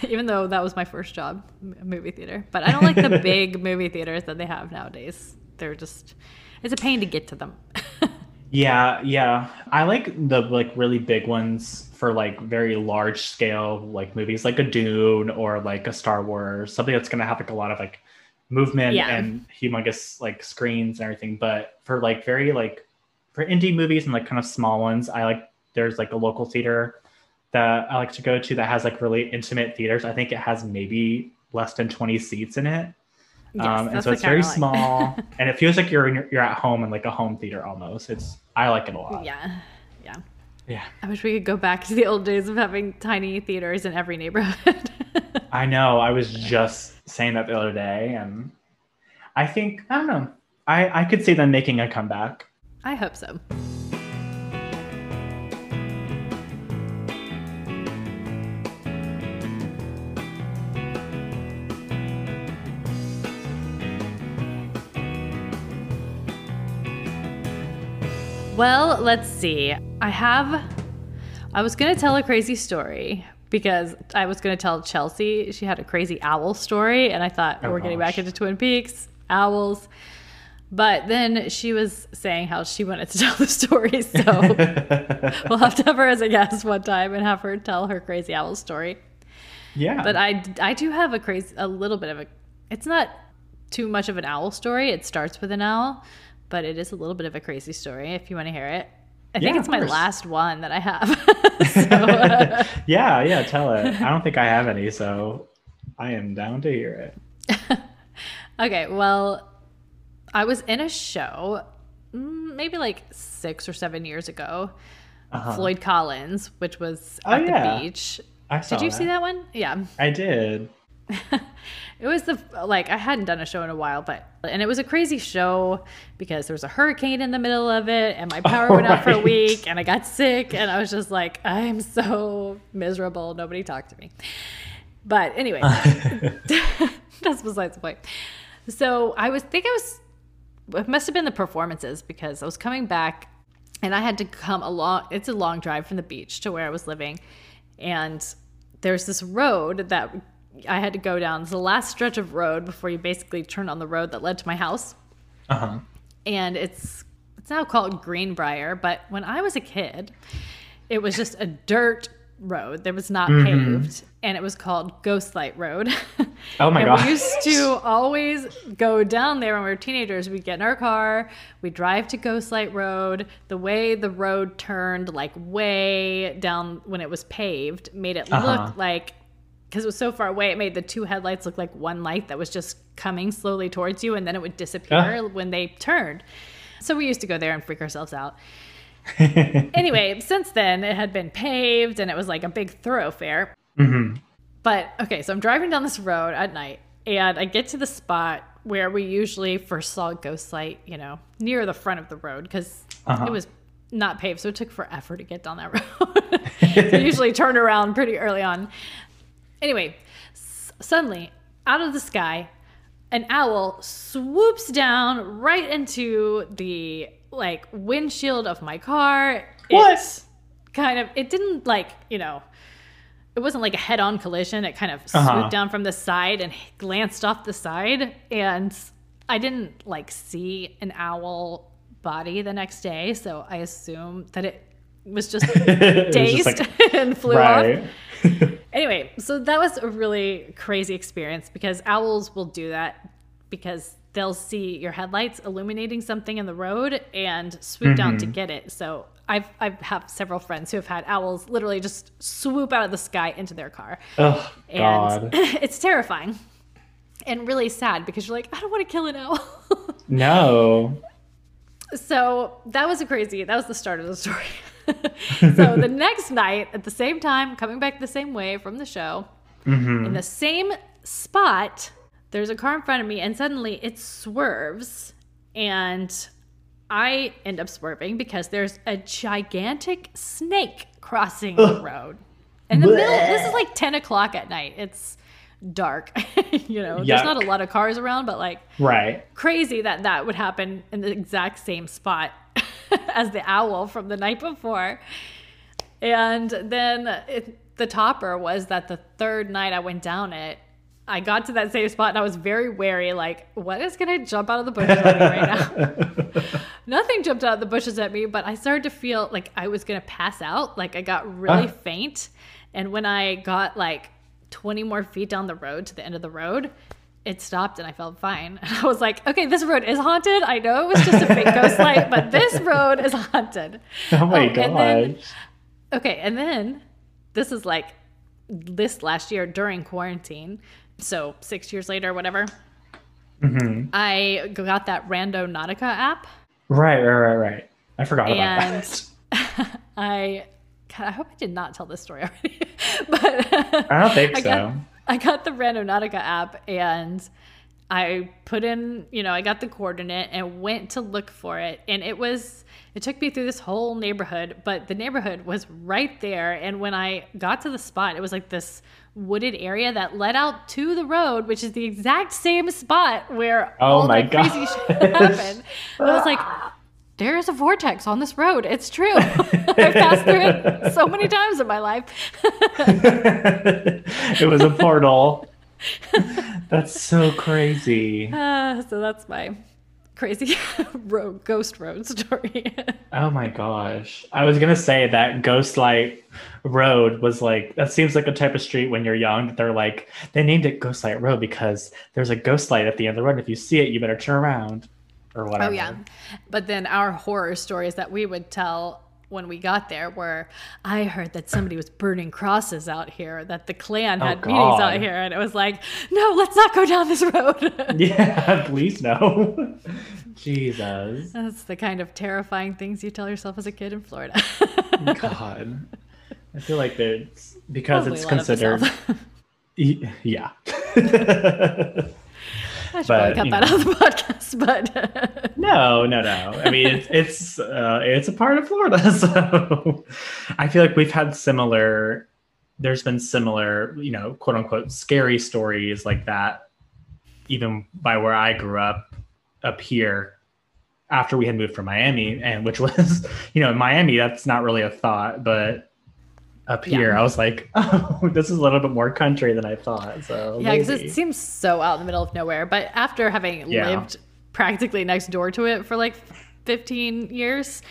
A: even though that was my first job, movie theater. But I don't like the big movie theaters that they have nowadays. They're just it's a pain to get to them.
B: yeah, yeah. I like the like really big ones for like very large scale like movies like a Dune or like a Star Wars, something that's gonna have like a lot of like movement yeah. and humongous like screens and everything. But for like very like for indie movies and like kind of small ones, I like there's like a local theater that I like to go to that has like really intimate theaters. I think it has maybe less than 20 seats in it. Yes, um, and so it's very like. small and it feels like you're in, you're at home in like a home theater almost. It's I like it a lot.
A: Yeah. Yeah.
B: Yeah.
A: I wish we could go back to the old days of having tiny theaters in every neighborhood.
B: I know. I was just saying that the other day, and I think I don't know. I I could see them making a comeback.
A: I hope so. Well, let's see. I have. I was going to tell a crazy story because I was going to tell Chelsea she had a crazy owl story, and I thought oh, we're getting back into Twin Peaks, owls. But then she was saying how she wanted to tell the story, so we'll have to have her as a guest one time and have her tell her crazy owl story.
B: Yeah.
A: But I, I do have a crazy, a little bit of a. It's not too much of an owl story. It starts with an owl, but it is a little bit of a crazy story if you want to hear it. I think it's my last one that I have.
B: so, uh... yeah, yeah, tell it. I don't think I have any, so I am down to hear
A: it. okay, well, I was in a show mm, maybe like six or seven years ago. Uh-huh. Floyd Collins, which was oh, at yeah. the beach.
B: I
A: saw did you
B: that.
A: see that one? Yeah.
B: I did.
A: it was the like I hadn't done a show in a while, but and it was a crazy show because there was a hurricane in the middle of it, and my power went out for a week, and I got sick, and I was just like, I'm so miserable. Nobody talked to me. But anyway, that's besides the point. So I was think I was it must have been the performances because I was coming back and I had to come along. It's a long drive from the beach to where I was living, and there's this road that I had to go down. It's the last stretch of road before you basically turn on the road that led to my house.
B: Uh huh.
A: And it's it's now called Greenbrier, but when I was a kid, it was just a dirt road that was not
B: Mm-hmm.
A: paved, and it was called Ghostlight Road.
B: Oh my gosh.
A: We used to always go down there when we were teenagers. We'd get in our car, we'd drive to Ghostlight Road. The way the road turned, like way down when it was paved, made it
B: Uh-huh.
A: look like because it was so far away, it made the two headlights look like one light that was just coming slowly towards you, and then it would disappear
B: Ah.
A: when they turned. So we used to go there and freak ourselves out. anyway, since then it had been paved and it was like a big thoroughfare.
B: hmm
A: But okay, so I'm driving down this road at night and I get to the spot where we usually first saw a ghost light, you know, near the front of the road because
B: Uh-huh.
A: it was not paved, so it took forever to get down that road. so usually turn around pretty early on. Anyway, s- suddenly out of the sky, an owl swoops down right into the like windshield of my car.
B: What?
A: It's kind of it didn't like, you know, it wasn't like a head-on collision. It kind of
B: Uh-huh.
A: swooped down from the side and glanced off the side and I didn't like see an owl body the next day, so I assume that it was just
B: It was
A: dazed
B: just like-
A: and flew off. Anyway, so that was a really crazy experience because owls will do that because they'll see your headlights illuminating something in the road and swoop down
B: Mm-hmm.
A: to get it. So I've I have several friends who have had owls literally just swoop out of the sky into their car.
B: Oh
A: And
B: God.
A: it's terrifying and really sad because you're like, I don't want to kill an owl.
B: No.
A: So that was a crazy. That was the start of the story. so the next night, at the same time, coming back the same way from the show, in the same spot, there's a car in front of me, and suddenly it swerves, and I end up swerving because there's a gigantic snake crossing the road. In the middle, this is like 10 o'clock at night. It's dark. you know,
B: Yuck.
A: there's not a lot of cars around, but like
B: Right.
A: crazy that that would happen in the exact same spot as the owl from the night before. And then it, the topper was that the third night I went down it, I got to that same spot and I was very wary, like, what is going to jump out of the bushes at me right now? Nothing jumped out of the bushes at me, but I started to feel like I was going to pass out. Like I got really
B: Ah.
A: faint. And when I got like 20 more feet down the road to the end of the road, it stopped and I felt fine. And I was like, okay, this road is haunted. I know it was just a fake ghost light, but this road is haunted.
B: Oh my
A: Oh,
B: gosh.
A: and then- Okay, and then this is like this last year during quarantine. So six years later, whatever.
B: Mhm.
A: I got that Randonautica app,
B: Right, right, right, right. I forgot about
A: and
B: that.
A: I, God, I hope I did not tell this story already, but
B: I don't think
A: I
B: so.
A: got, I got the Randonautica app and I put in, you know, I got the coordinate and went to look for it. And it was, it took me through this whole neighborhood, but the neighborhood was right there. And when I got to the spot, it was like this wooded area that led out to the road, which is the exact same spot where
B: Oh
A: all
B: my
A: that crazy
B: gosh.
A: shit happened. I was like, there's a vortex on this road. It's true. I've passed through it so many times in my life.
B: it was a portal. That's so crazy.
A: Uh, so that's my crazy road ghost road story.
B: Oh my gosh. I was gonna say that Ghostlight Road was like that seems like a type of street when you're young that they're like they named it Ghostlight Road because there's a ghost light at the end of the road. If you see it, you better turn around. Or whatever.
A: oh yeah. But then our horror stories that we would tell when we got there were I heard that somebody was burning crosses out here, that the Klan oh, had meetings
B: Oh, God.
A: out here, and it was like, no, let's not go down this road.
B: Yeah, please no. Jesus.
A: That's the kind of terrifying things you tell yourself as a kid in Florida.
B: God. I feel like it's because
A: Probably
B: it's
A: a lot of
B: considered yeah.
A: I should
B: But,
A: probably cut that out of the podcast, but
B: no, no, no. I mean, it's it's uh, it's a part of Florida, so I feel like we've had similar. There's been similar, you know, quote unquote, scary stories like that, even by where I grew up, up here. After we had moved from Miami, and which was, you know, in Miami, that's not really a thought, but up here. Yeah. I was like, oh, this is a little bit more country than I thought. So
A: yeah, because it seems so out in the middle of nowhere. But after having yeah. lived practically next door to it for like 15 years,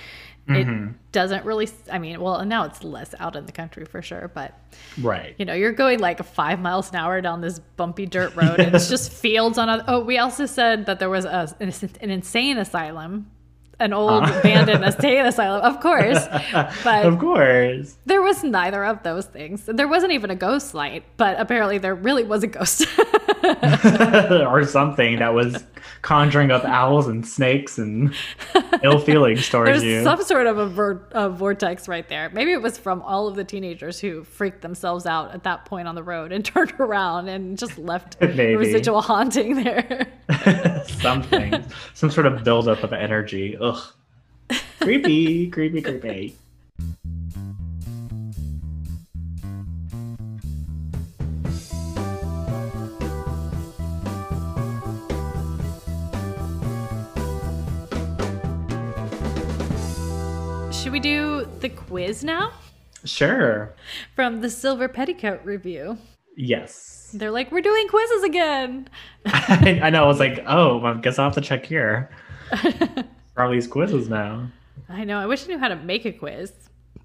A: mm-hmm. it doesn't really. I mean, well, now it's less out in the country for sure. But
B: right,
A: you know, you're going like five miles an hour down this bumpy dirt road, and it's just fields on. A, oh, we also said that there was a, an, an insane asylum an old uh. abandoned insane asylum, of course. But
B: of course,
A: there was neither of those things. There wasn't even a ghost light, but apparently there really was a ghost.
B: or something that was conjuring up owls and snakes and ill feelings towards
A: There's
B: you.
A: some sort of a, ver- a, vortex right there. Maybe it was from all of the teenagers who freaked themselves out at that point on the road and turned around and just left residual haunting there.
B: something, some sort of buildup of energy. Ugh, creepy, creepy, creepy.
A: Do the quiz now?
B: Sure.
A: From the Silver Petticoat Review.
B: Yes.
A: They're like, we're doing quizzes again.
B: I, I know. I was like, oh, well, I guess I'll have to check here. for all these quizzes now.
A: I know. I wish I knew how to make a quiz.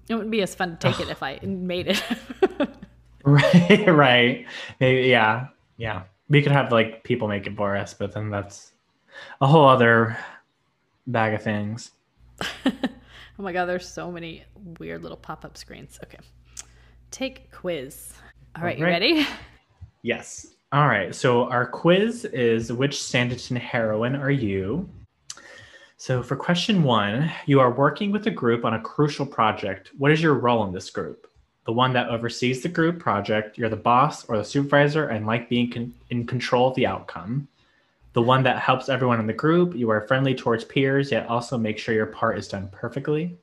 A: It wouldn't be as fun to take it if I made it.
B: right, right. Maybe, yeah, yeah. We could have like people make it for us, but then that's a whole other bag of things.
A: Oh my god, there's so many weird little pop-up screens. Okay. Take quiz. All right, All right. you ready?
B: Yes. All right. So our quiz is which Sanditon heroine are you? So for question one, you are working with a group on a crucial project. What is your role in this group? The one that oversees the group project, you're the boss or the supervisor and like being con- in control of the outcome the one that helps everyone in the group. You are friendly towards peers, yet also make sure your part is done perfectly.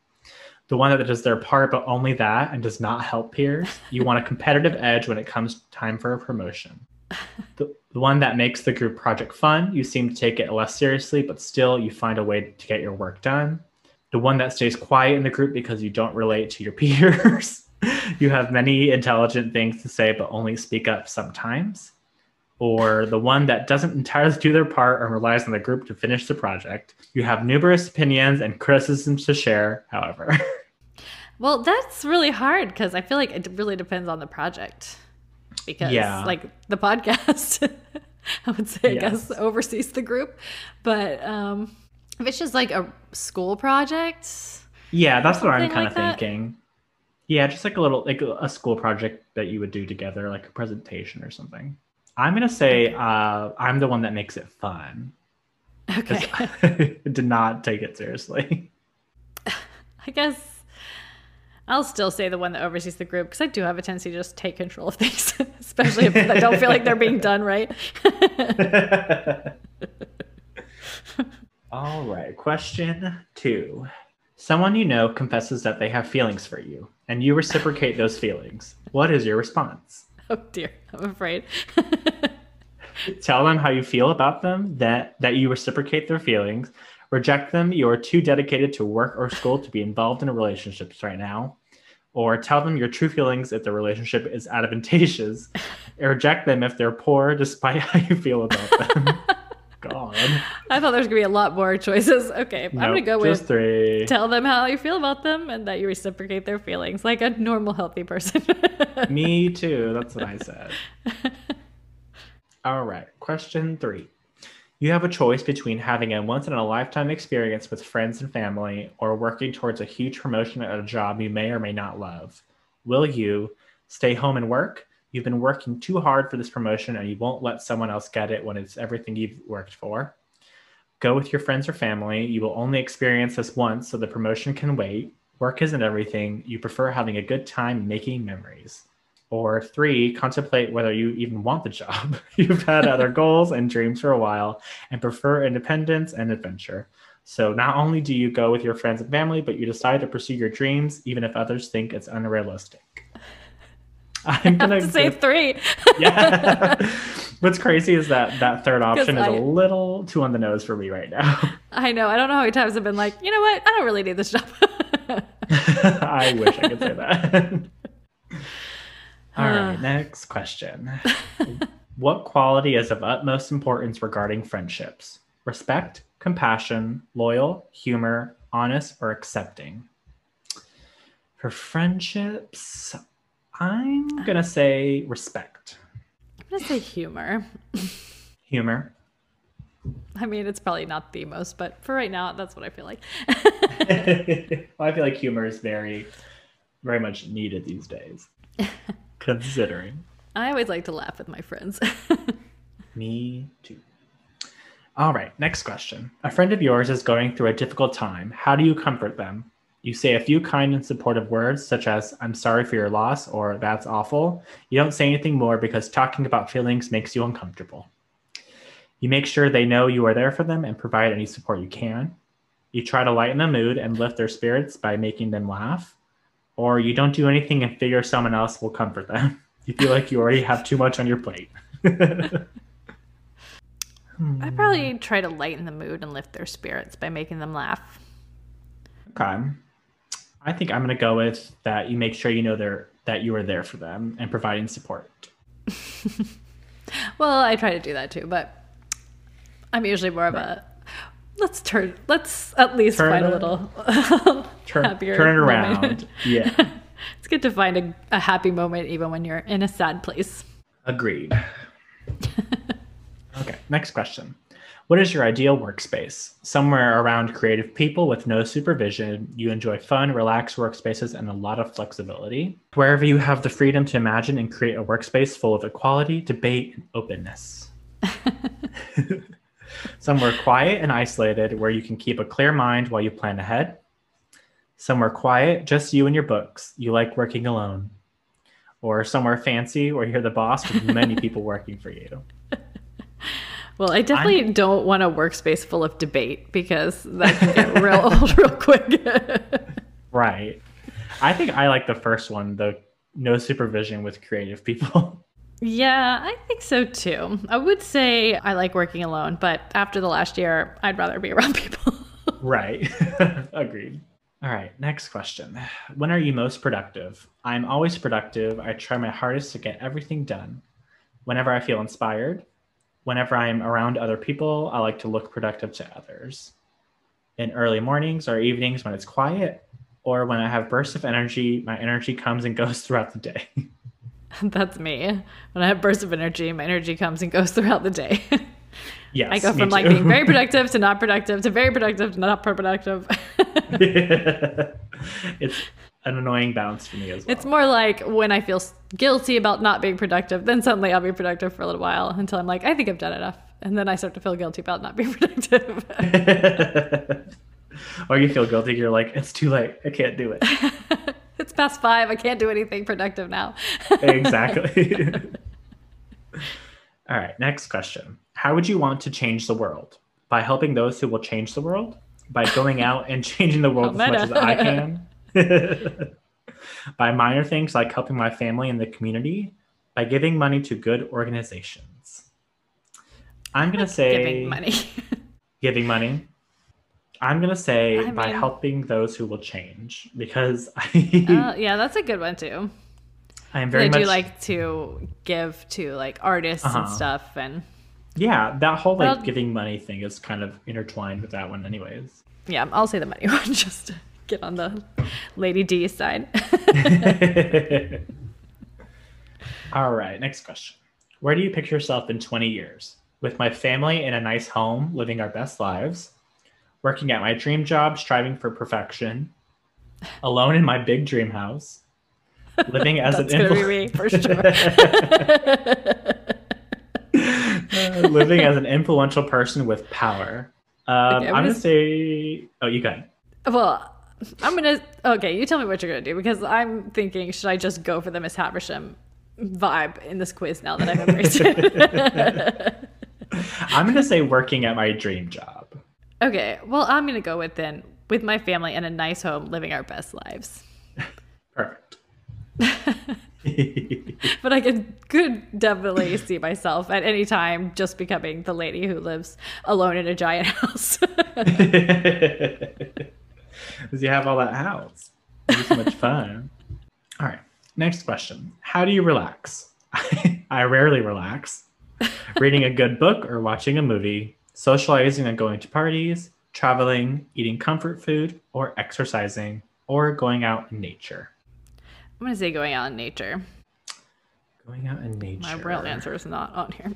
B: The one that does their part, but only that, and does not help peers. You want a competitive edge when it comes time for a promotion. The, the one that makes the group project fun. You seem to take it less seriously, but still you find a way to get your work done. The one that stays quiet in the group because you don't relate to your peers. you have many intelligent things to say, but only speak up sometimes or the one that doesn't entirely do their part and relies on the group to finish the project. You have numerous opinions and criticisms to share, however.
A: well, that's really hard because I feel like it really depends on the project. Because, yeah. like, the podcast, I would say, yes. I guess, oversees the group. But um, if it's just like a school project.
B: Yeah, that's what I'm kind like of that. thinking. Yeah, just like a little, like a school project that you would do together, like a presentation or something. I'm gonna say uh, I'm the one that makes it fun.
A: Okay.
B: I did not take it seriously.
A: I guess I'll still say the one that oversees the group because I do have a tendency to just take control of things, especially if I don't feel like they're being done right.
B: All right. Question two. Someone you know confesses that they have feelings for you, and you reciprocate those feelings. What is your response?
A: Oh dear, I'm afraid.
B: Tell them how you feel about them, that that you reciprocate their feelings. Reject them, you are too dedicated to work or school to be involved in relationships right now. Or tell them your true feelings if the relationship is advantageous. reject them if they're poor, despite how you feel about them. God.
A: I thought there was gonna be a lot more choices. Okay, nope, I'm gonna go with
B: three.
A: Tell them how you feel about them and that you reciprocate their feelings like a normal, healthy person.
B: Me too. That's what I said. All right. Question three. You have a choice between having a once in a lifetime experience with friends and family or working towards a huge promotion at a job you may or may not love. Will you stay home and work You've been working too hard for this promotion and you won't let someone else get it when it's everything you've worked for. Go with your friends or family. You will only experience this once, so the promotion can wait. Work isn't everything. You prefer having a good time making memories. Or three, contemplate whether you even want the job. You've had other goals and dreams for a while and prefer independence and adventure. So not only do you go with your friends and family, but you decide to pursue your dreams, even if others think it's unrealistic.
A: I'm gonna say three.
B: yeah. What's crazy is that that third option is I, a little too on the nose for me right now.
A: I know. I don't know how many times I've been like, you know what? I don't really need this job.
B: I wish I could say that. All right, next question. what quality is of utmost importance regarding friendships? Respect, compassion, loyal, humor, honest, or accepting? For friendships, I'm going to say respect.
A: I'm going to say humor.
B: humor.
A: I mean, it's probably not the most, but for right now, that's what I feel like.
B: well, I feel like humor is very, very much needed these days, considering.
A: I always like to laugh with my friends.
B: Me too. All right, next question. A friend of yours is going through a difficult time. How do you comfort them? You say a few kind and supportive words, such as, I'm sorry for your loss, or that's awful. You don't say anything more because talking about feelings makes you uncomfortable. You make sure they know you are there for them and provide any support you can. You try to lighten the mood and lift their spirits by making them laugh. Or you don't do anything and figure someone else will comfort them. You feel like you already have too much on your plate.
A: I probably try to lighten the mood and lift their spirits by making them laugh.
B: Okay. I think I'm going to go with that you make sure you know they're that you are there for them and providing support.
A: well, I try to do that too, but I'm usually more of a let's turn let's at least turn find a, a little
B: turn, happier turn it around. Yeah.
A: it's good to find a, a happy moment even when you're in a sad place.
B: Agreed. Okay, next question. What is your ideal workspace? Somewhere around creative people with no supervision. You enjoy fun, relaxed workspaces and a lot of flexibility. Wherever you have the freedom to imagine and create a workspace full of equality, debate, and openness. Somewhere quiet and isolated where you can keep a clear mind while you plan ahead. Somewhere quiet, just you and your books. You like working alone. Or somewhere fancy where you're the boss with many people working for you.
A: Well, I definitely I'm... don't want a workspace full of debate because that can get real old real quick.
B: right. I think I like the first one, the no supervision with creative people.
A: Yeah, I think so too. I would say I like working alone, but after the last year, I'd rather be around people.
B: right. Agreed. All right, next question. When are you most productive? I'm always productive. I try my hardest to get everything done. Whenever I feel inspired, whenever I'm around other people, I like to look productive to others. In early mornings or evenings when it's quiet, or when I have bursts of energy, my energy comes and goes throughout the day.
A: That's me. When I have bursts of energy, my energy comes and goes throughout the day.
B: Yes,
A: I go from like being very productive to not productive to very productive to not productive.
B: it's an annoying bounce for me as well.
A: It's more like when I feel guilty about not being productive, then suddenly I'll be productive for a little while until I'm like, I think I've done enough. And then I start to feel guilty about not being productive.
B: or you feel guilty, you're like, it's too late. I can't do it
A: it's past five. I can't do anything productive now.
B: exactly. All right, next question. How would you want to change the world? By helping those who will change the world? By going out and changing the world oh, as much as I can? By minor things like helping my family and the community? By giving money to good organizations? I'm going to say
A: giving money.
B: giving money. I'm gonna say I by mean, helping those who will change because I.
A: uh, yeah, that's a good one too.
B: I am very I
A: much.
B: do
A: like to give to like artists uh-huh. and stuff, and
B: yeah, that whole like well, giving money thing is kind of intertwined with that one, anyways.
A: Yeah, I'll say the money one just to get on the Lady D side.
B: All right, next question. Where do you picture yourself in 20 years? With my family in a nice home, living our best lives working at my dream job, striving for perfection, alone in my big dream house, living as an influ- for sure. living as an influential person with power. Um, okay, I'm, I'm, gonna, say. Oh, you got.
A: Well, I'm gonna. Okay, you tell me what you're gonna do because I'm thinking, should I just go for the Miss Havisham vibe in this quiz now that I've embraced it?
B: I'm gonna say working at my dream job.
A: Okay, well, I'm gonna go with then with my family in a nice home, living our best lives.
B: Perfect.
A: but I could could definitely see myself at any time just becoming the lady who lives alone in a giant house.
B: Because you have all that house. It's so much fun. All right. Next question. How do you relax? I rarely relax. Reading a good book or watching a movie, socializing and going to parties, traveling, eating comfort food, or exercising, or going out in nature.
A: I'm going to say going out in nature.
B: Going out in nature.
A: My real answer is not on here.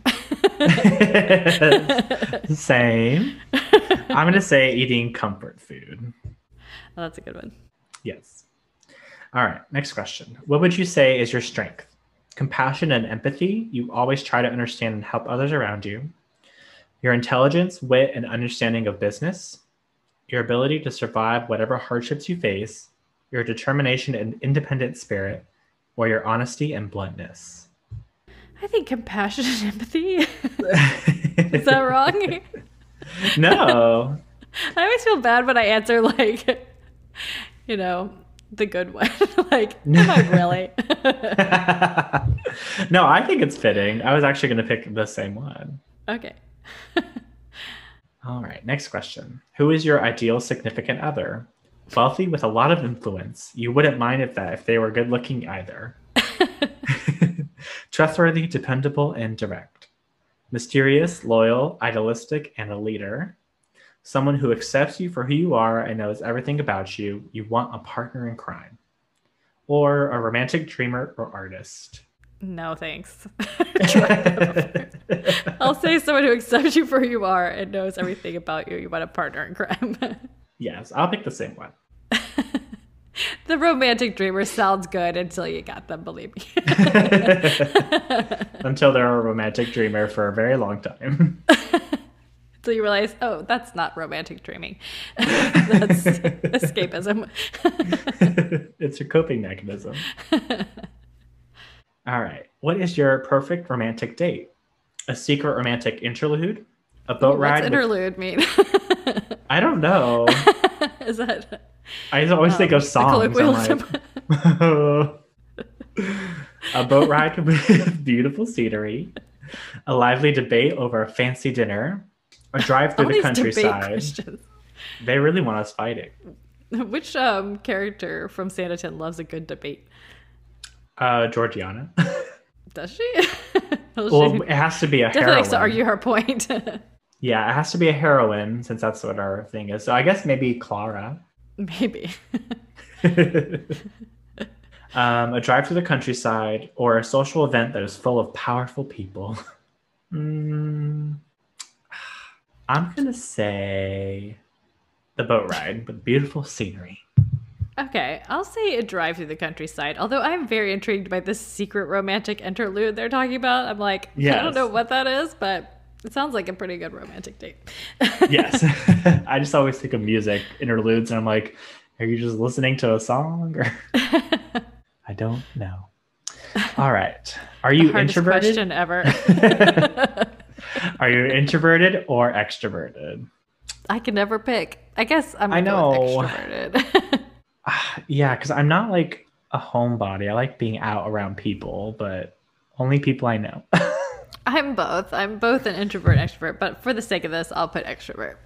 B: Same. I'm going to say eating comfort food.
A: Oh, that's a good one.
B: Yes. All right. Next question. What would you say is your strength? Compassion and empathy. You always try to understand and help others around you. Your intelligence, wit, and understanding of business. Your ability to survive whatever hardships you face. Your determination and independent spirit. Or your honesty and bluntness.
A: I think compassion and empathy. is that wrong?
B: no.
A: I always feel bad when I answer like, you know, the good one. like, am I really?
B: no, I think it's fitting. I was actually going to pick the same one.
A: Okay.
B: All right. Next question. Who is your ideal significant other? Wealthy with a lot of influence. You wouldn't mind if that if they were good looking either. Trustworthy, dependable, and direct. Mysterious, loyal, idealistic, and a leader someone who accepts you for who you are and knows everything about you. You want a partner in crime, or a romantic dreamer or artist.
A: No, thanks. I'll say someone who accepts you for who you are and knows everything about you. You want a partner in crime.
B: yes, I'll pick the same one.
A: the romantic dreamer sounds good until you got them, believe me.
B: until they're a romantic dreamer for a very long time.
A: So you realize, oh, that's not romantic dreaming. that's escapism.
B: it's a coping mechanism. All right. What is your perfect romantic date? A secret romantic interlude? A boat
A: What's
B: ride?
A: interlude with... mean?
B: I don't know.
A: is that?
B: I always um, think of songs. Like, a boat ride with beautiful scenery, a lively debate over a fancy dinner, a drive through the countryside. They really want us fighting.
A: Which um, character from Sanditon loves a good debate?
B: Uh, Georgiana.
A: Does she?
B: well, she it has to be a heroine.
A: definitely likes to argue her point.
B: yeah, it has to be a heroine since that's what our thing is. So I guess maybe Clara.
A: Maybe.
B: um, a drive through the countryside or a social event that is full of powerful people. mm. I'm gonna say the boat ride with beautiful scenery.
A: Okay, I'll say a drive through the countryside. Although I'm very intrigued by this secret romantic interlude they're talking about. I'm like, yes. I don't know what that is, but it sounds like a pretty good romantic date.
B: yes. I just always think of music interludes and I'm like, are you just listening to a song or I don't know. All right. Are you introverted?
A: question ever.
B: Are you introverted or extroverted?
A: I can never pick. I guess I'm
B: I know.
A: extroverted.
B: yeah, because I'm not like a homebody. I like being out around people, but only people I know.
A: I'm both. I'm both an introvert and extrovert, but for the sake of this, I'll put extrovert.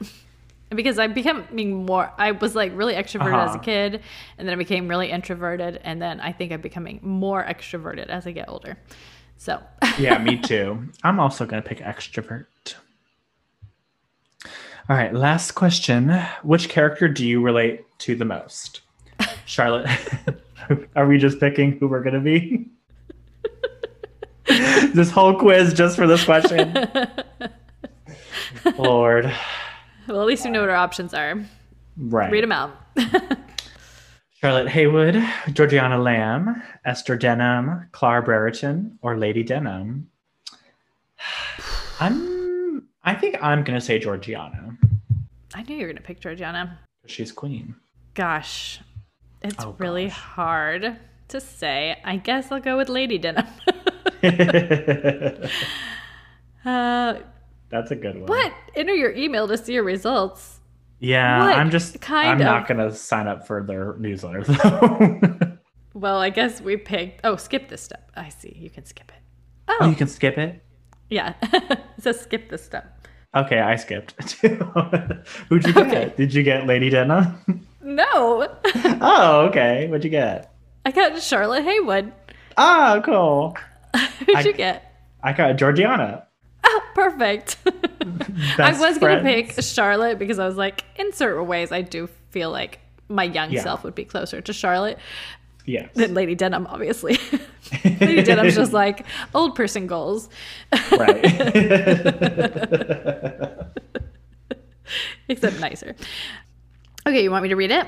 A: because I'm becoming more I was like really extroverted uh-huh. as a uh-huh. kid and then I became really introverted and then I think I'm becoming more extroverted as I get older. So
B: yeah, me too. I'm also gonna pick extrovert. All right, last question. Which character do you relate to the most? Charlotte, are we just picking who we're gonna be? this whole quiz just for this question. Lord.
A: Well, at least we know what our options are.
B: Right.
A: Read them out.
B: Charlotte Haywood, Georgiana Lamb, Esther Denham, Clara Brereton, or Lady Denham? I'm. I think I'm gonna say Georgiana.
A: I knew you were gonna pick Georgiana.
B: She's queen.
A: Gosh, it's oh, really gosh. hard to say. I guess I'll go with Lady Denham.
B: uh, That's a good one.
A: What? Enter your email to see your results.
B: Yeah, what I'm just kind I'm of... not gonna sign up for their newsletter though.
A: well, I guess we picked. Oh, skip this step. I see. You can skip it.
B: Oh, oh you can skip it.
A: Yeah, says skip this step.
B: Okay, I skipped. Who'd you get? Okay. Did you get Lady Denham?
A: no.
B: oh, okay. What'd you get?
A: I got Charlotte Haywood.
B: Oh, cool.
A: Who'd I, you get?
B: I got Georgiana.
A: Oh, perfect. I was going to pick Charlotte because I was like, in certain ways, I do feel like my young yeah. self would be closer to Charlotte.
B: Yes.
A: Than Lady Denham, obviously. Lady Denham's just like old person goals. right. Except nicer. Okay, you want me to read it?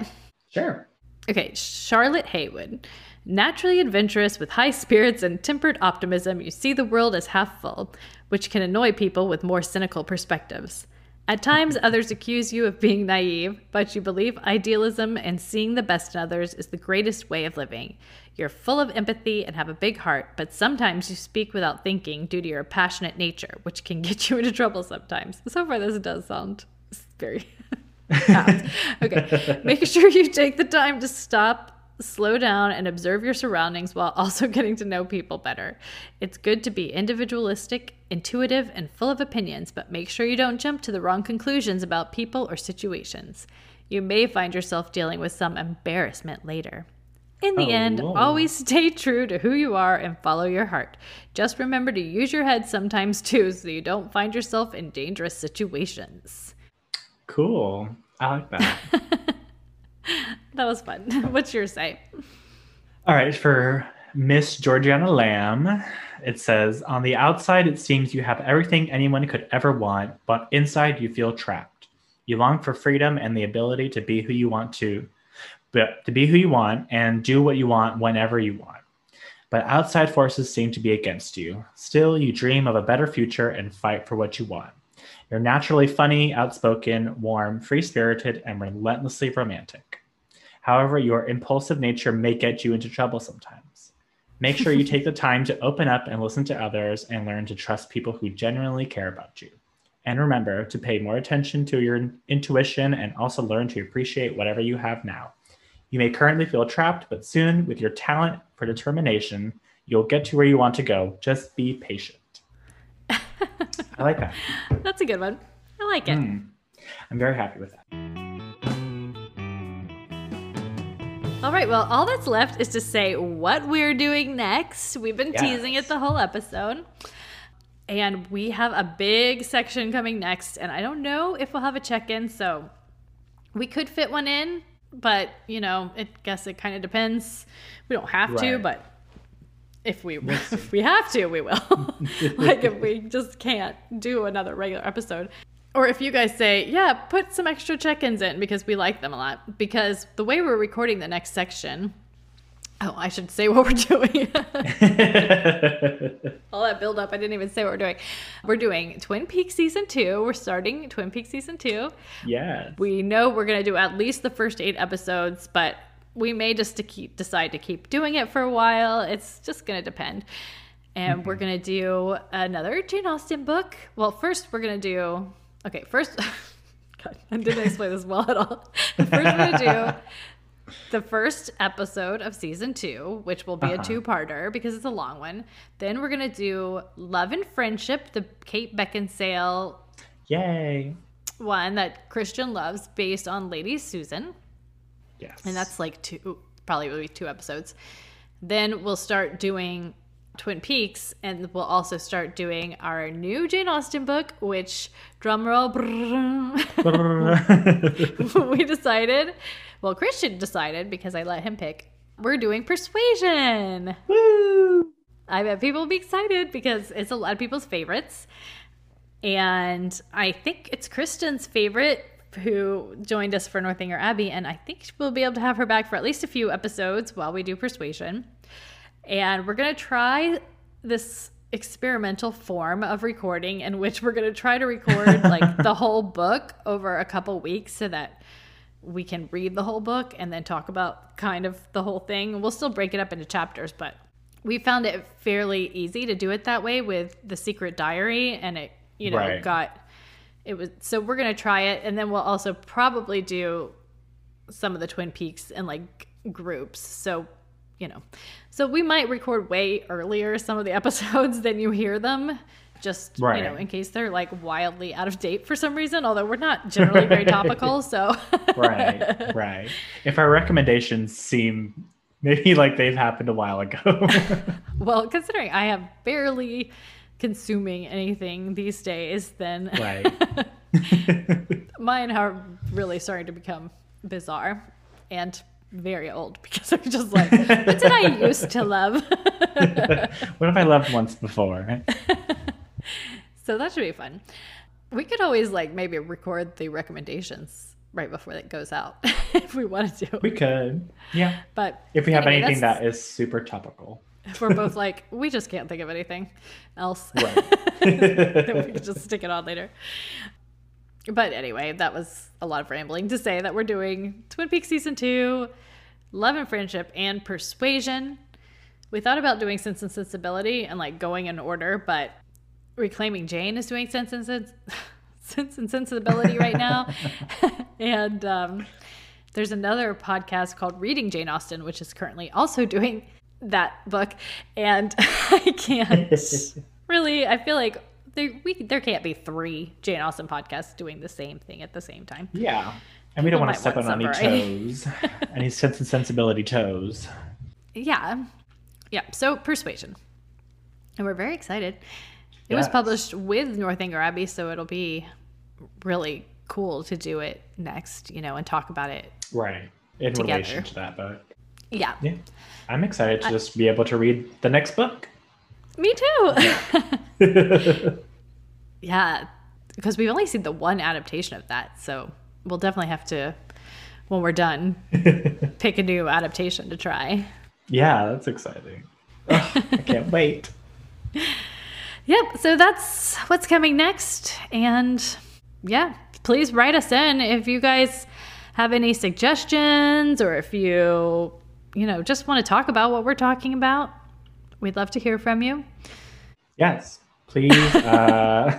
B: Sure.
A: Okay, Charlotte Haywood. Naturally adventurous with high spirits and tempered optimism, you see the world as half full, which can annoy people with more cynical perspectives. At times, others accuse you of being naive, but you believe idealism and seeing the best in others is the greatest way of living. You're full of empathy and have a big heart, but sometimes you speak without thinking due to your passionate nature, which can get you into trouble sometimes. So far, this does sound very. okay. Make sure you take the time to stop slow down and observe your surroundings while also getting to know people better. It's good to be individualistic, intuitive, and full of opinions, but make sure you don't jump to the wrong conclusions about people or situations. You may find yourself dealing with some embarrassment later. In the oh, end, whoa. always stay true to who you are and follow your heart. Just remember to use your head sometimes too so you don't find yourself in dangerous situations.
B: Cool. I like that.
A: that was fun. What's your say?
B: All right, for Miss Georgiana Lamb, it says On the outside, it seems you have everything anyone could ever want, but inside, you feel trapped. You long for freedom and the ability to be who you want to, but to be who you want and do what you want whenever you want. But outside forces seem to be against you. Still, you dream of a better future and fight for what you want. You're naturally funny, outspoken, warm, free spirited, and relentlessly romantic. However, your impulsive nature may get you into trouble sometimes. Make sure you take the time to open up and listen to others and learn to trust people who genuinely care about you. And remember to pay more attention to your intuition and also learn to appreciate whatever you have now. You may currently feel trapped, but soon, with your talent for determination, you'll get to where you want to go. Just be patient. I like that.
A: That's a good one. I like it. Mm.
B: I'm very happy with that.
A: All right, well, all that's left is to say what we're doing next. We've been yes. teasing it the whole episode. And we have a big section coming next. And I don't know if we'll have a check in. So we could fit one in, but, you know, I guess it kind of depends. We don't have right. to, but if we if we have to, we will. like if we just can't do another regular episode. Or if you guys say, yeah, put some extra check-ins in because we like them a lot. Because the way we're recording the next section, oh, I should say what we're doing. All that build up, I didn't even say what we're doing. We're doing Twin Peaks season two. We're starting Twin Peaks season two.
B: Yeah.
A: We know we're gonna do at least the first eight episodes, but we may just to keep decide to keep doing it for a while. It's just gonna depend. And mm-hmm. we're gonna do another Jane Austen book. Well, first we're gonna do okay. First, God, I didn't explain this well at all. First, we're gonna do the first episode of season two, which will be uh-huh. a two-parter because it's a long one. Then we're gonna do Love and Friendship, the Kate Beckinsale,
B: yay,
A: one that Christian loves, based on Lady Susan.
B: Yes.
A: And that's like two, probably will be two episodes. Then we'll start doing Twin Peaks, and we'll also start doing our new Jane Austen book, which drumroll, we decided. Well, Christian decided because I let him pick. We're doing Persuasion.
B: Woo!
A: I bet people will be excited because it's a lot of people's favorites. And I think it's Kristen's favorite who joined us for Northanger Abbey, and I think we'll be able to have her back for at least a few episodes while we do Persuasion. And we're going to try this experimental form of recording in which we're going to try to record like the whole book over a couple weeks so that we can read the whole book and then talk about kind of the whole thing. We'll still break it up into chapters, but we found it fairly easy to do it that way with The Secret Diary and it, you know, right. got it was so we're gonna try it and then we'll also probably do some of the twin peaks in like groups so you know so we might record way earlier some of the episodes than you hear them just right. you know in case they're like wildly out of date for some reason although we're not generally very topical so
B: right right if our recommendations seem Maybe like they've happened a while ago.
A: well, considering I have barely consuming anything these days, then right. mine are really starting to become bizarre and very old because I'm just like, what did I used to love?
B: what have I loved once before?
A: so that should be fun. We could always like maybe record the recommendations right before it goes out if we wanted to.
B: We could. Yeah.
A: But
B: if we have anyway, anything that is super topical.
A: We're both like, we just can't think of anything else. Right. then we could just stick it on later. But anyway, that was a lot of rambling to say that we're doing Twin Peaks season two, Love and Friendship, and Persuasion. We thought about doing Sense and Sensibility and like going in order, but Reclaiming Jane is doing Sense and Sense, sense and Sensibility right now. and um, there's another podcast called Reading Jane Austen, which is currently also doing that book. And I can't really, I feel like there we there can't be three Jane Austen podcasts doing the same thing at the same time.
B: Yeah. And we don't want to step on any toes, any sense and sensibility toes.
A: Yeah. Yeah. So persuasion. And we're very excited. It yes. was published with Northanger Abbey, so it'll be really cool to do it next, you know, and talk about it.
B: Right. In together. relation to that book.
A: Yeah.
B: Yeah. I'm excited to I, just be able to read the next book.
A: Me too. yeah, because we've only seen the one adaptation of that, so we'll definitely have to, when we're done, pick a new adaptation to try.
B: Yeah, that's exciting. I can't wait.
A: Yep, so that's what's coming next. And yeah, please write us in if you guys have any suggestions or if you, you know, just want to talk about what we're talking about. We'd love to hear from you.
B: Yes. Please, uh,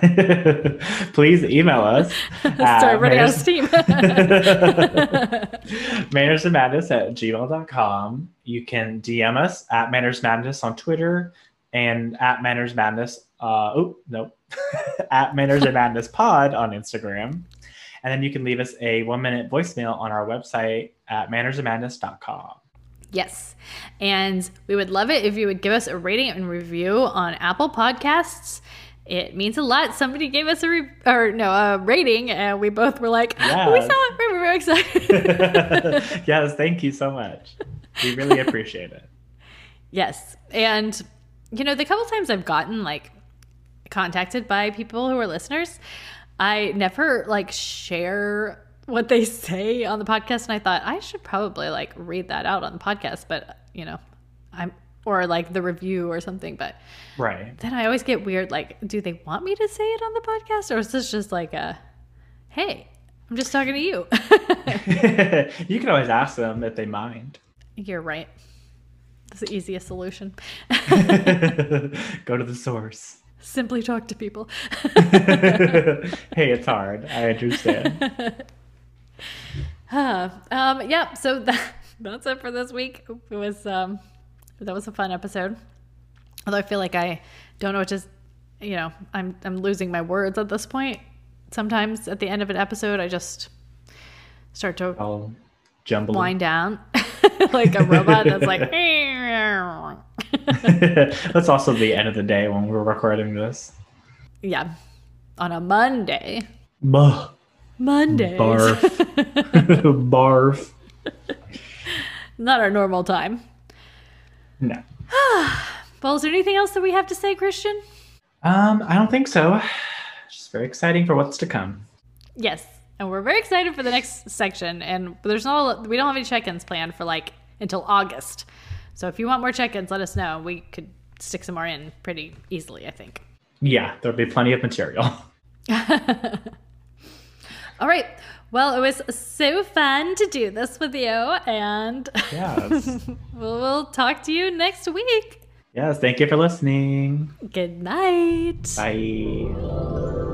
B: please email us.
A: Start running out of steam.
B: Manners and Madness at gmail.com. You can DM us at Manners Madness on Twitter and at Manners Madness. Uh, oh, no. at Manners and Madness Pod on Instagram. And then you can leave us a one minute voicemail on our website at mannersandmadness.com.
A: Yes. And we would love it if you would give us a rating and review on Apple Podcasts. It means a lot. Somebody gave us a re- or no a rating, and we both were like, yes. "We saw it. We were very
B: excited." yes, thank you so much. We really appreciate it.
A: Yes, and you know the couple times I've gotten like contacted by people who are listeners, I never like share what they say on the podcast and I thought I should probably like read that out on the podcast but you know I'm or like the review or something but
B: right.
A: then I always get weird like do they want me to say it on the podcast or is this just like a hey I'm just talking to you.
B: You can always ask them if they mind.
A: You're right. That's the easiest solution.
B: Go to the source.
A: Simply talk to people.
B: Hey it's hard. I understand
A: um, yeah, so that, that's it for this week. It was um, that was a fun episode. Although I feel like I don't know what to, you know, I'm I'm losing my words at this point. Sometimes at the end of an episode, I just start to
B: I'll jumble
A: wind down like a robot that's like.
B: that's also the end of the day when we're recording this.
A: Yeah, on a Monday.
B: Buh.
A: Monday.
B: Barf. Barf.
A: Not our normal time.
B: No.
A: well, is there anything else that we have to say, Christian?
B: Um, I don't think so. Just very exciting for what's to come.
A: Yes, and we're very excited for the next section. And there's no, we don't have any check-ins planned for like until August. So if you want more check-ins, let us know. We could stick some more in pretty easily, I think.
B: Yeah, there'll be plenty of material.
A: All right. Well, it was so fun to do this with you, and
B: yes.
A: we'll, we'll talk to you next week.
B: Yes, thank you for listening.
A: Good night.
B: Bye.